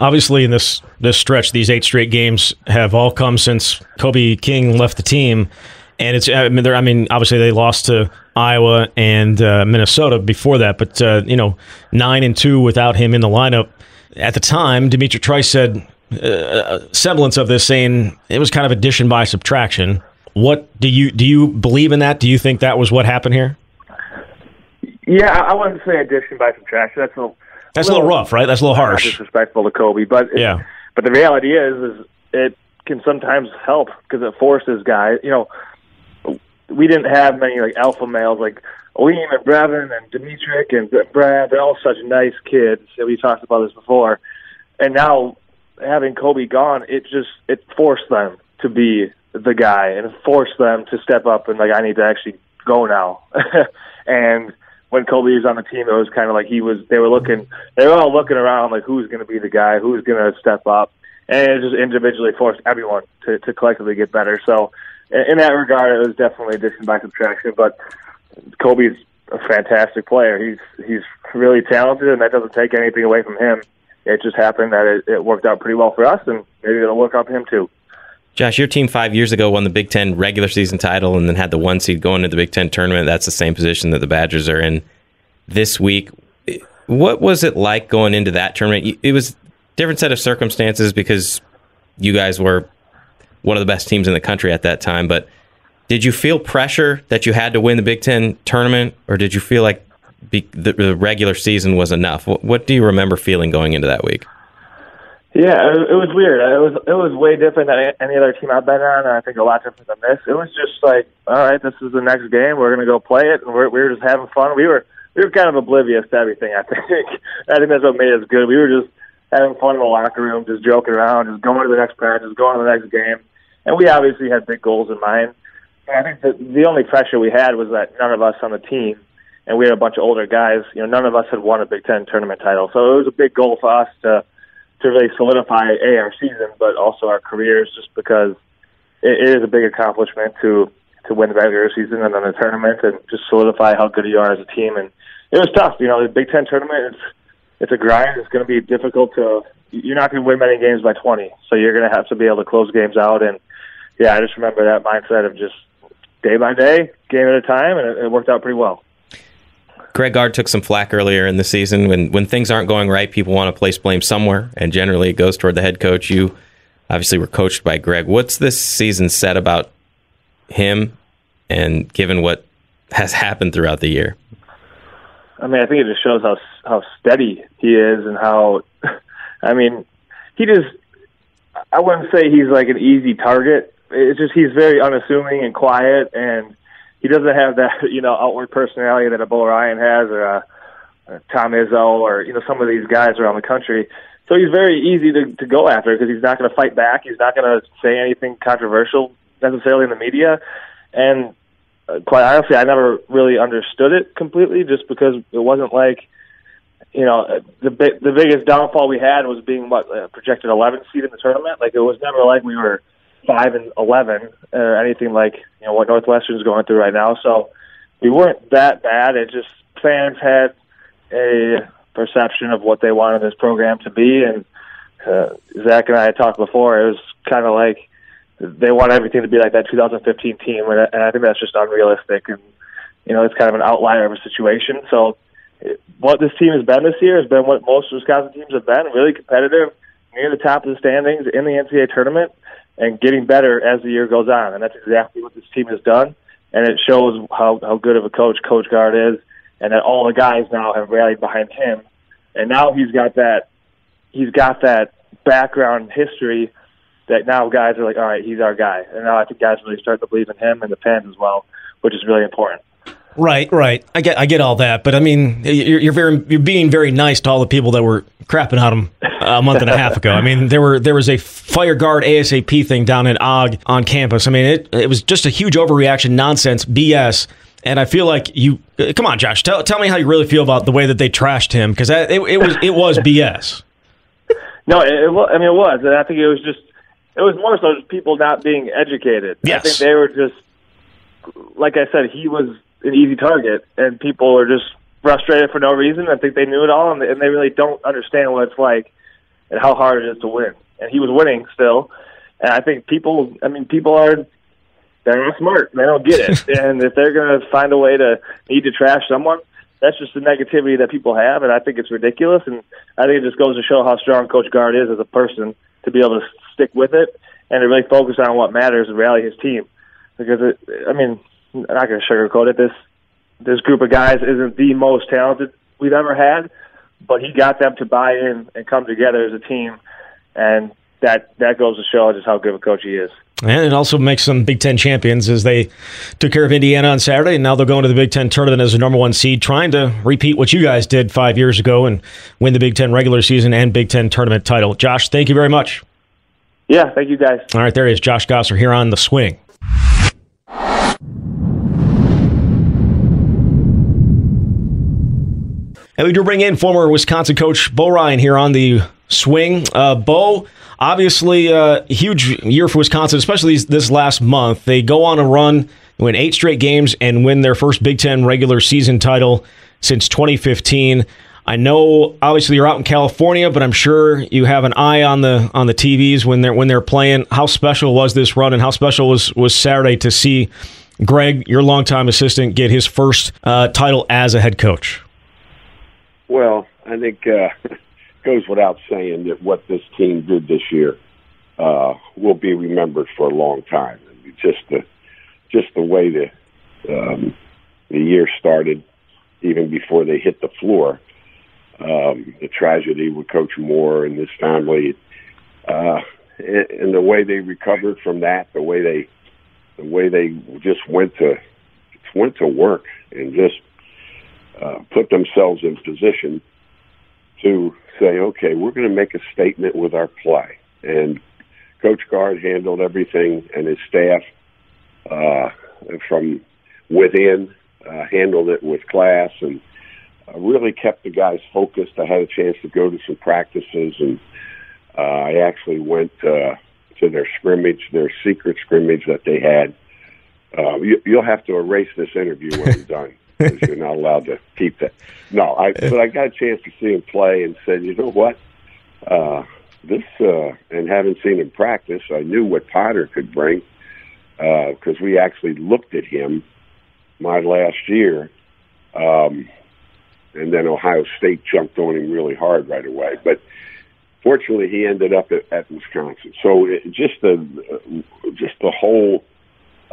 Obviously, in this this stretch, these eight straight games have all come since Kobe King left the team, and it's I mean, I mean obviously they lost to Iowa and uh, Minnesota before that, but uh, you know nine and two without him in the lineup. At the time, D'Mitrik Trice said uh, semblance of this, saying it was kind of addition by subtraction. What do you do? You believe in that? Do you think that was what happened here?
Yeah, I wouldn't say addition by subtraction. That's a
that's a little, rough, right? That's a little harsh.
Disrespectful to Kobe, but it,
yeah.
But the reality is, is it can sometimes help because it forces guys. You know, we didn't have many like alpha males like Aleem and Brevin and D'Mitrik and Brad. They're all such nice kids. We talked about this before, and now having Kobe gone, it just it forced them to be the guy and forced them to step up and like I need to actually go now. [LAUGHS] and when Kobe was on the team, it was kind of like he was. They were looking. They were all looking around like who's going to be the guy, who's going to step up, and it just individually forced everyone to to collectively get better. So in that regard, it was definitely addition by subtraction. But Kobe's a fantastic player. He's he's really talented, and that doesn't take anything away from him. It just happened that it, it worked out pretty well for us, and maybe it'll work out for him too.
Josh, your team five years ago won the Big Ten regular season title and then had the one seed going into the Big Ten tournament. That's the same position that the Badgers are in this week. What was it like going into that tournament? It was different set of circumstances because you guys were one of the best teams in the country at that time. But did you feel pressure that you had to win the Big Ten tournament, or did you feel like the regular season was enough? What do you remember feeling going into that week?
Yeah, it, was weird. It was it was way different than any other team I've been on, and I think a lot different than this. It was just like, all right, this is the next game. We're gonna go play it, and we're we were just having fun. We were we were kind of oblivious to everything. I [LAUGHS] think I think that's what made us good. We were just having fun in the locker room, just joking around, just going to the next practice, going to the next game, and we obviously had big goals in mind. And I think that the only pressure we had was that none of us on the team, and we had a bunch of older guys. You know, none of us had won a Big Ten tournament title, so it was a big goal for us to to really solidify a our season, but also our careers, just because it, it is a big accomplishment to to win the regular season and then the tournament, and just solidify how good you are as a team. And it was tough, you know. The Big Ten tournament, it's it's a grind. It's going to be difficult to. You're not going to win many games by 20, so you're going to have to be able to close games out. And yeah, I just remember that mindset of just day by day, game at a time, and it, it worked out pretty well.
Greg Gard took some flack earlier in the season. When when things aren't going right, people want to place blame somewhere, and generally it goes toward the head coach. You obviously were coached by Greg. What's this season said about him, and given what has happened throughout the year?
I mean, I think it just shows how how steady he is, and how, [LAUGHS] I mean, he just. I wouldn't say he's like an easy target. It's just he's very unassuming and quiet, and he doesn't have that [LAUGHS] you know outward personality that a Bo Ryan has or a, a Tom Izzo or you know some of these guys around the country. So he's very easy to, to go after because he's not going to fight back. He's not going to say anything controversial necessarily in the media. And uh, quite honestly, I never really understood it completely, just because it wasn't like you know the the biggest downfall we had was being what uh, projected 11th seed in the tournament. Like it was never like we were five and eleven or anything like you know what Northwestern's going through right now. So we weren't that bad. It just fans had a perception of what they wanted this program to be, and uh, Zach and I had talked before. It was kind of like they want everything to be like that 2015 team, and, and I think that's just unrealistic. And you know, it's kind of an outlier of a situation. So what this team has been this year has been what most Wisconsin teams have been: really competitive, near the top of the standings in the NCAA tournament and getting better as the year goes on. And that's exactly what this team has done. And it shows how, how good of a coach Coach Gard is, and that all the guys now have rallied behind him. And now he's got that he's got that background history that now guys are like, all right, he's our guy. And now I think guys really start to believe in him and the fans as well, which is really important.
Right, right. I get, I get all that, but I mean, you're, you're very, you're being very nice to all the people that were crapping on him uh, a month and a half ago. I mean, there were there was a fire Gard ASAP thing down at Ogg on campus. I mean, it it was just a huge overreaction, nonsense, BS. And I feel like you, uh, come on, Josh, tell tell me how you really feel about the way that they trashed him because it, it was it was BS. [LAUGHS]
No, it, it, I mean it was, and I think it was just it was more so just people not being educated.
Yes.
I think they were just, like I said, he was an easy target, and people are just frustrated for no reason. I think they knew it all, and they, and they really don't understand what it's like and how hard it is to win. And he was winning still, and I think people. I mean, people are they're not smart. They don't get it, [LAUGHS] and if they're going to find a way to need to trash someone, that's just the negativity that people have, and I think it's ridiculous. And I think it just goes to show how strong Coach Gard is as a person to be able to stick with it and to really focus on what matters and rally his team. Because it, I mean, I'm not going to sugarcoat it. This this group of guys isn't the most talented we've ever had, but he got them to buy in and come together as a team, and that that goes to show just how good of a coach he is.
And it also makes them Big Ten champions as they took care of Indiana on Saturday, and now they're going to the Big Ten tournament as a number one seed, trying to repeat what you guys did five years ago and win the Big Ten regular season and Big Ten tournament title. Josh, thank you very much.
Yeah, thank you guys.
All right, there he is, Josh Gasser here on the swing. And we do bring in former Wisconsin coach Bo Ryan here on the swing. Uh, Bo, obviously, a uh, huge year for Wisconsin, especially this last month. They go on a run, win eight straight games, and win their first Big Ten regular season title since 2015. I know, obviously, you're out in California, but I'm sure you have an eye on the on the TVs when they're when they're playing. How special was this run, and how special was was Saturday to see Greg, your longtime assistant, get his first uh, title as a head coach?
Well, I think uh, [LAUGHS] goes without saying that what this team did this year uh, will be remembered for a long time. Just the just the way the um, the year started, even before they hit the floor, um, the tragedy with Coach Moore and his family, uh, and, and the way they recovered from that, the way they the way they just went to went to work and just uh, put themselves in position to say, okay, we're going to make a statement with our play. And Coach Gard handled everything, and his staff uh, from within uh, handled it with class and uh, really kept the guys focused. I had a chance to go to some practices, and uh, I actually went uh, to their scrimmage, their secret scrimmage that they had. Uh, you, you'll have to erase this interview when [LAUGHS] you're done because you're not allowed to keep that. No, I but I got a chance to see him play and said, you know what, uh, this uh, and having seen him practice, I knew what Potter could bring because uh, we actually looked at him my last year, um, and then Ohio State jumped on him really hard right away, but. Fortunately, he ended up at, at Wisconsin. So it, just the just the whole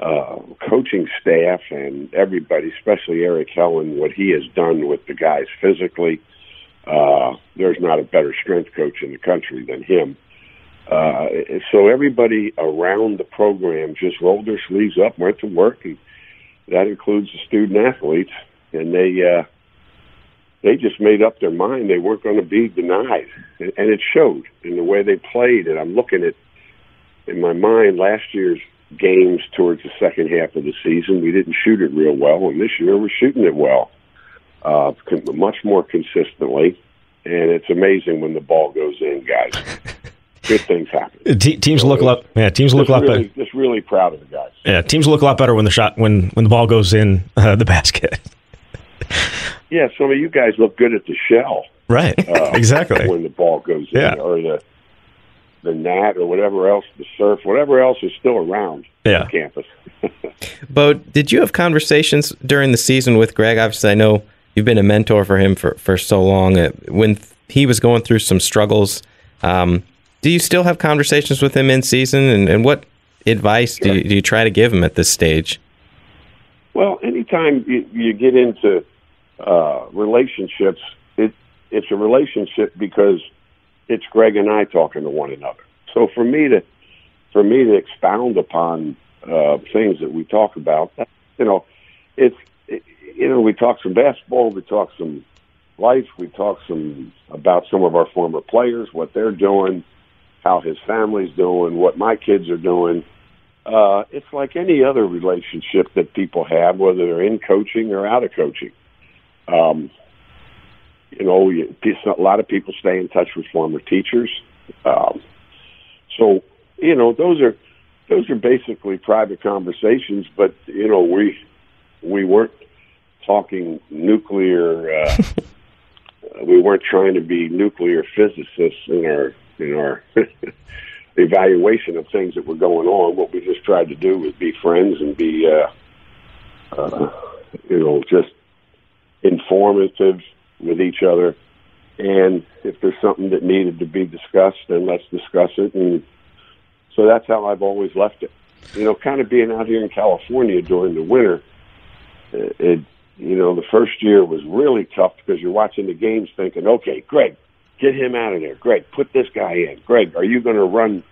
uh, coaching staff and everybody, especially Erik Helland, what he has done with the guys physically. Uh, there's not a better strength coach in the country than him. Uh, so everybody around the program just rolled their sleeves up, went to work, and that includes the student athletes, and they uh, they just made up their mind they weren't going to be denied, and, and it showed in the way they played. And I'm looking at in my mind last year's games towards the second half of the season. We didn't shoot it real well, and this year we're shooting it well, uh, much more consistently. And it's amazing when the ball goes in, guys. [LAUGHS] Good things happen.
Te- teams so look a lot. Yeah, teams look a lot
really,
better.
Just really proud of the guys.
Yeah, teams look a lot better when the shot when when the ball goes in uh, the basket.
yeah, some of you guys look good at the shell.
Right. Uh, [LAUGHS] exactly.
When the ball goes
yeah.
in, or the the Nat or whatever else, the SERF, whatever else is still around
yeah.
campus. [LAUGHS]
Bo, did you have conversations during the season with Greg? Obviously, I know you've been a mentor for him for, for so long. Uh, when he was going through some struggles, um, do you still have conversations with him in season? And, and what advice do you, do you try to give him at this stage?
Well, anytime you, you get into uh, relationships, it, it's a relationship because – it's Greg and I talking to one another. So for me to for me to expound upon uh, things that we talk about, you know, it's you know we talk some basketball, we talk some life, we talk some about some of our former players, what they're doing, how his family's doing, what my kids are doing. Uh, it's like any other relationship that people have, whether they're in coaching or out of coaching. Um, you know, a lot of people stay in touch with former teachers. Um, so you know, those are those are basically private conversations. But you know, we we weren't talking nuclear. Uh, [LAUGHS] we weren't trying to be nuclear physicists in our in our [LAUGHS] evaluation of things that were going on. What we just tried to do was be friends and be, uh, uh, you know, just informative with each other. And if there's something that needed to be discussed, then let's discuss it. And so that's how I've always left it. You know, kind of being out here in California during the winter, it, you know, the first year was really tough because you're watching the games thinking, okay, Greg, get him out of there. Greg, put this guy in. Greg, are you going to run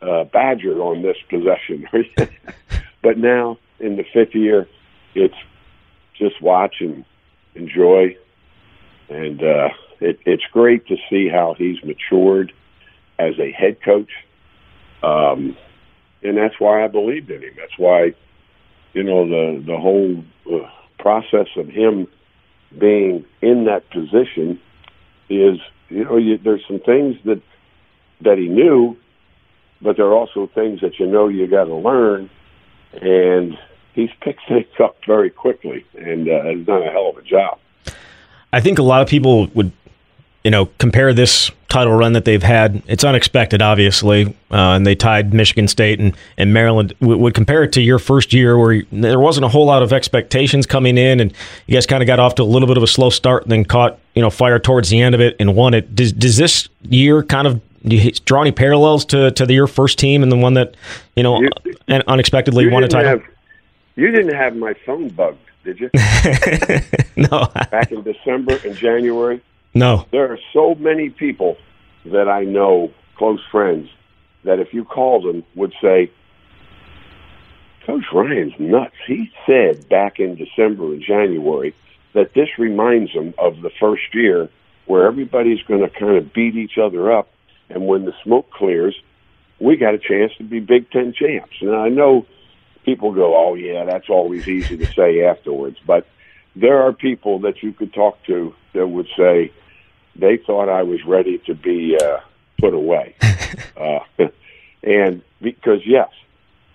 uh, Badger on this possession? [LAUGHS] but now in the fifth year, it's just watch and enjoy. And uh, it, it's great to see how he's matured as a head coach. Um, and that's why I believed in him. That's why, you know, the the whole uh, process of him being in that position is, you know, you, there's some things that that he knew, but there are also things that you know you got to learn, and he's [LAUGHS] picked things up very quickly and uh, has done a hell of a job.
I think a lot of people would you know, compare this title run that they've had. It's unexpected, obviously, uh, and they tied Michigan State and, and Maryland. W- would compare it to your first year where you, there wasn't a whole lot of expectations coming in, and you guys kind of got off to a little bit of a slow start, and then caught you know fire towards the end of it and won it. Does, does this year kind of do you draw any parallels to to the, your first team and the one that you know you, unexpectedly won a title?
Have, you didn't have my phone bugged, did you? [LAUGHS]
no.
Back in December and January.
No.
There are so many people that I know, close friends, that if you called them would say, Coach Ryan's nuts. He said back in December and January that this reminds him of the first year where everybody's going to kind of beat each other up. And when the smoke clears, we got a chance to be Big Ten champs. And I know people go, oh, yeah, that's always easy to say afterwards. But there are people that you could talk to that would say, they thought I was ready to be uh, put away. [LAUGHS] uh, [LAUGHS] and because yes,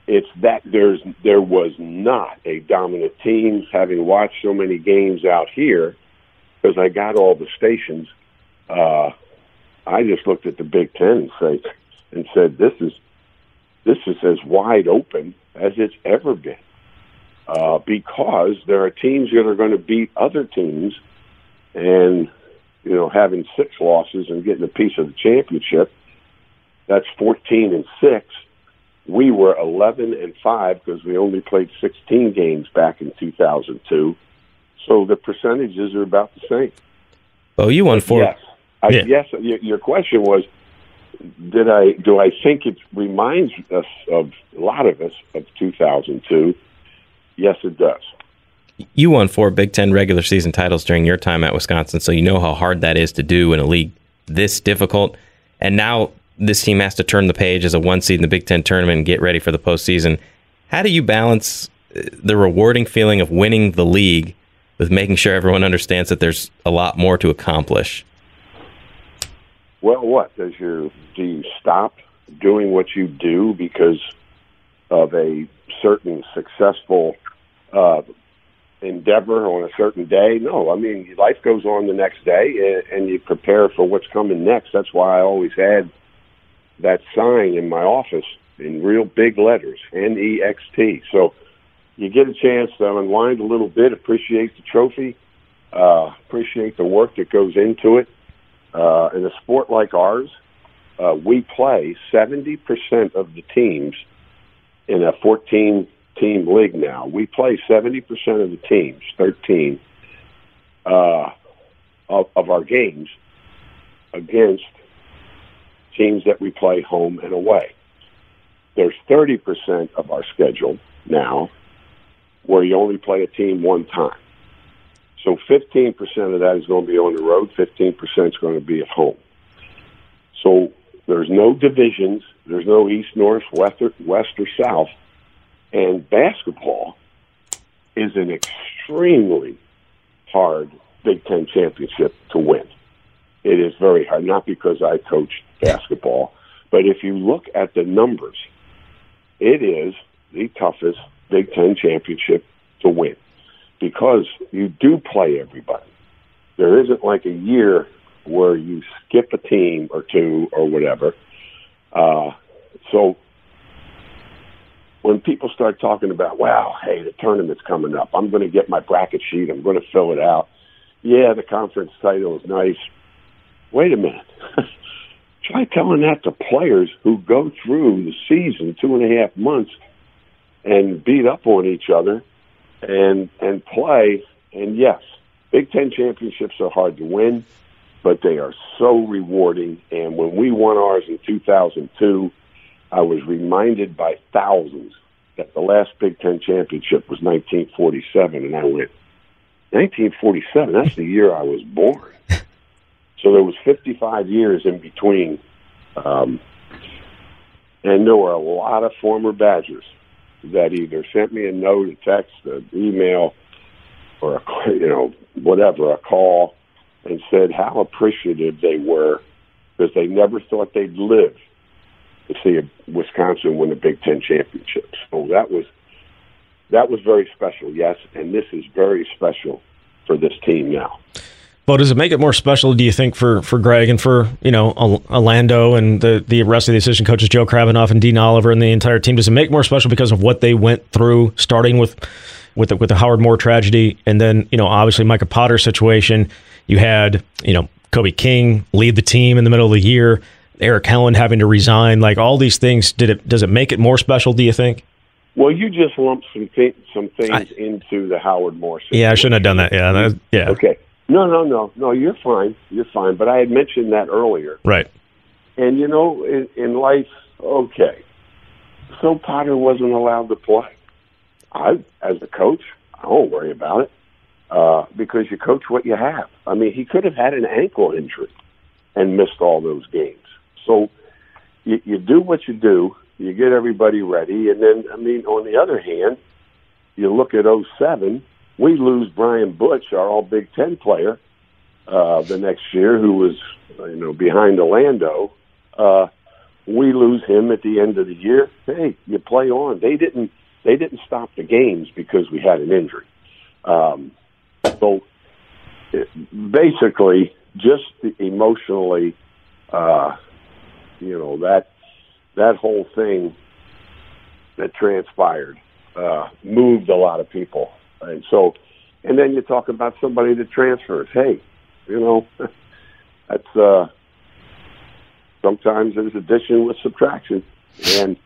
it's that there's there was not a dominant team. Having watched so many games out here, because I got all the stations, uh, I just looked at the Big Ten and say and said, "This is this is as wide open as it's ever been." Uh, because there are teams that are going to beat other teams, and you know, having six losses and getting a piece of the championship. That's 14 and 6. We were 11 and 5 because we only played 16 games back in 2002. So the percentages are about the same.
Oh, you won four.
Yes. I, yeah. Yes. Your question was, did I do I think it reminds us of a lot of us of 2002? Yes, it does
you won four Big Ten regular season titles during your time at Wisconsin, so you know how hard that is to do in a league this difficult. And now this team has to turn the page as a one seed in the Big Ten tournament and get ready for the postseason. How do you balance uh, the rewarding feeling of winning the league with making sure everyone understands that there's a lot more to accomplish?
Well, what does your do you stop doing what you do because of a certain successful uh, endeavor on a certain day. No, I mean life goes on the next day, and, you prepare for what's coming next. That's why I always had that sign in my office in real big letters, N E X T. So you get a chance to unwind a little bit, appreciate the trophy, uh, appreciate the work that goes into it. Uh, in a sport like ours, uh, we play 70% of the teams in a 14 team league now. We play 70% of the teams, 13, uh, of, of our games against teams that we play home and away. There's 30% of our schedule now where you only play a team one time. So 15% of that is going to be on the road, 15% is going to be at home. So there's no divisions, there's no east, north, west, or, west, or south and basketball is an extremely hard Big Ten championship to win. It is very hard, not because I coached basketball, But if you look at the numbers, it is the toughest Big Ten championship to win because you do play everybody. There isn't like a year where you skip a team or two or whatever. Uh, so when people start talking about, wow, hey, the tournament's coming up, I'm going to get my bracket sheet, I'm going to fill it out. Yeah, the conference title is nice. Wait a minute. [LAUGHS] Try telling that to players who go through the season two and a half months and beat up on each other and and play. And yes, Big Ten championships are hard to win, but they are so rewarding. And when we won ours in 2002, I was reminded by thousands that the last Big Ten championship was 1947, and I went, 1947. That's the year I was born. So there was 55 years in between, um, and there were a lot of former Badgers that either sent me a note, a text, an email, or a, you know whatever, a call, and said how appreciative they were because they never thought they'd live to see Wisconsin win a Big Ten championship. So that was that was very special, yes, and this is very special for this team now.
Well, does it make it more special? Do you think for, for Greg and for you know Alando and the the rest of the assistant coaches, Joe Krabbenhoft and Dean Oliver and the entire team? Does it make more special because of what they went through, starting with with the, with the Howard Moore tragedy, and then you know obviously Micah Potter situation. You had you know Kobe King lead the team in the middle of the year. Erik Helland having to resign, like all these things. Did it? Does it make it more special? Do you think?
Well, you just lumped some th- some things I, into the Howard Moore. Situation.
Yeah, I shouldn't have done that. Yeah, that, yeah.
Okay. No, no, no, no. You're fine. You're fine. But I had mentioned that earlier.
Right.
And you know, in, in life, okay. So Potter wasn't allowed to play. I, as a coach, I don't worry about it uh, because you coach what you have. I mean, he could have had an ankle injury and missed all those games. So you, you do what you do. You get everybody ready, and then I mean, on the other hand, you look at 07 we lose Brian Butch, our All Big Ten player, uh, the next year, who was you know behind Alando. Uh, we lose him at the end of the year. Hey, you play on. They didn't. They didn't stop the games because we had an injury. Um, so it, basically, just emotionally, uh, you know that that whole thing that transpired uh, moved a lot of people and so, and then you talk about somebody that transfers. Hey, you know, [LAUGHS] that's uh, sometimes there's addition with subtraction, and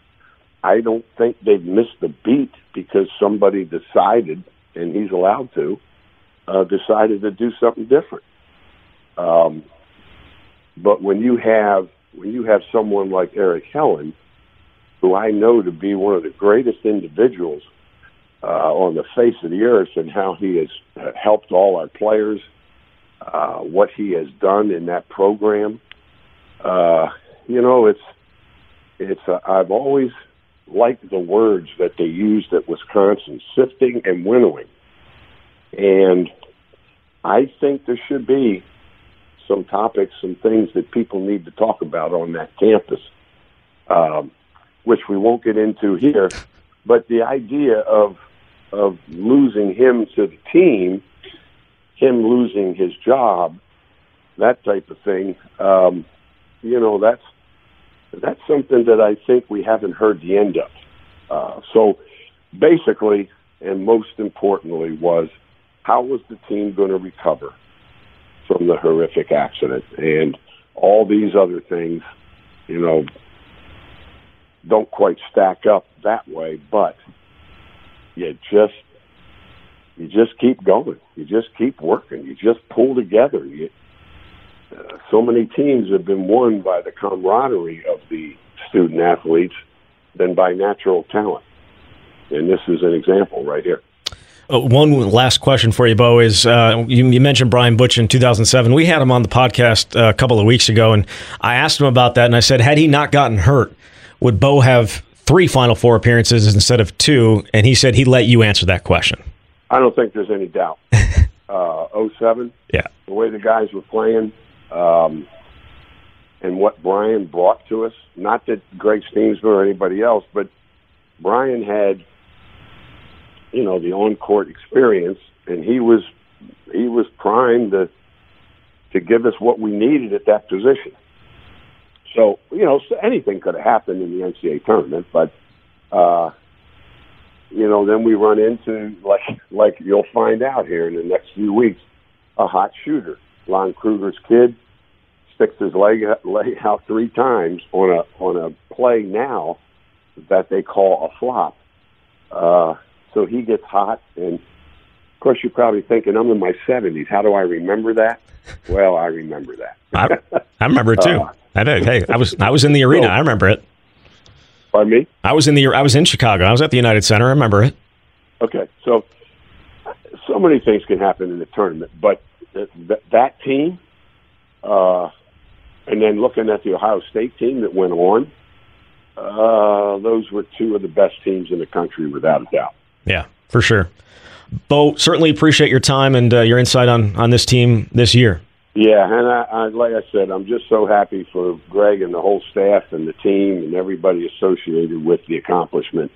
I don't think they've missed the beat because somebody decided, and he's allowed to, uh, decided to do something different. Um, but when you have when you have someone like Erik Helland, who I know to be one of the greatest individuals uh, on the face of the earth and how he has uh, helped all our players, uh, what he has done in that program. Uh, you know, it's it's. Uh, I've always liked the words that they used at Wisconsin: sifting and winnowing. And I think there should be some topics, some things that people need to talk about on that campus, um, which we won't get into here. But the idea of of losing him to the team, him losing his job, that type of thing. Um, you know, that's that's something that I think we haven't heard the end of. Uh, so, basically, and most importantly, was how was the team going to recover from the horrific accident and all these other things? You know, don't quite stack up that way, but you just you just keep going. You just keep working. You just pull together. You, uh, so many teams have been won by the camaraderie of the student athletes than by natural talent. And this is an example right here.
Uh, one last question for you, Bo, is uh, you, you, mentioned Brian Butch in 2007. We had him on the podcast uh, a couple of weeks ago, and I asked him about that, and I said, had he not gotten hurt, would Bo have three Final Four appearances instead of two, and he said he let you answer that question.
I don't think there's any doubt. [LAUGHS] uh, 07,
yeah,
the way the guys were playing, um, and what Brian brought to us. Not that Greg Stiemsma or anybody else, but Brian had, you know, the on-court experience, and he was he was primed to to give us what we needed at that position. So you know, so anything could have happened in the NCAA tournament, but uh, you know, then we run into like [LAUGHS] like you'll find out here in the next few weeks, a hot shooter, Lon Kruger's kid sticks his leg leg out three times on a on a play now that they call a flop. Uh, so he gets hot, and of course you're probably thinking, I'm in my 70s. How do I remember that? Well, I remember that.
I, I remember it too. [LAUGHS] Uh, I did. Hey, I was I was in the [LAUGHS] arena. I remember it.
Pardon me.
I was in the I was in Chicago. I was at the United Center. I remember it.
Okay, so so many things can happen in the tournament, but th- th- that team, uh, and then looking at the Ohio State team that went on, uh, those were two of the best teams in the country, without a doubt.
Yeah, for sure. Bo, certainly appreciate your time and uh, your insight on on this team this year.
Yeah, and I, I, like I said, I'm just so happy for Greg and the whole staff and the team and everybody associated with the accomplishment.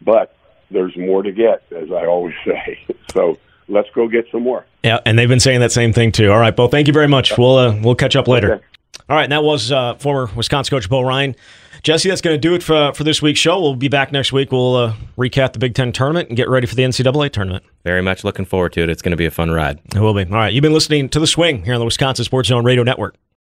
But there's more to get, as I always [LAUGHS] say. So let's go get some more.
Yeah, and they've been saying that same thing too. All right, Bo, thank you very much. We'll uh, we'll catch up later. Okay. All right, and that was uh, former Wisconsin coach Bo Ryan. Jesse, that's going to do it for, for this week's show. We'll be back next week. We'll uh, recap the Big Ten tournament and get ready for the NCAA tournament.
Very much looking forward to it. It's going to be a fun ride.
It will be. All right, you've been listening to The Swing here on the Wisconsin Sports Zone Radio Network.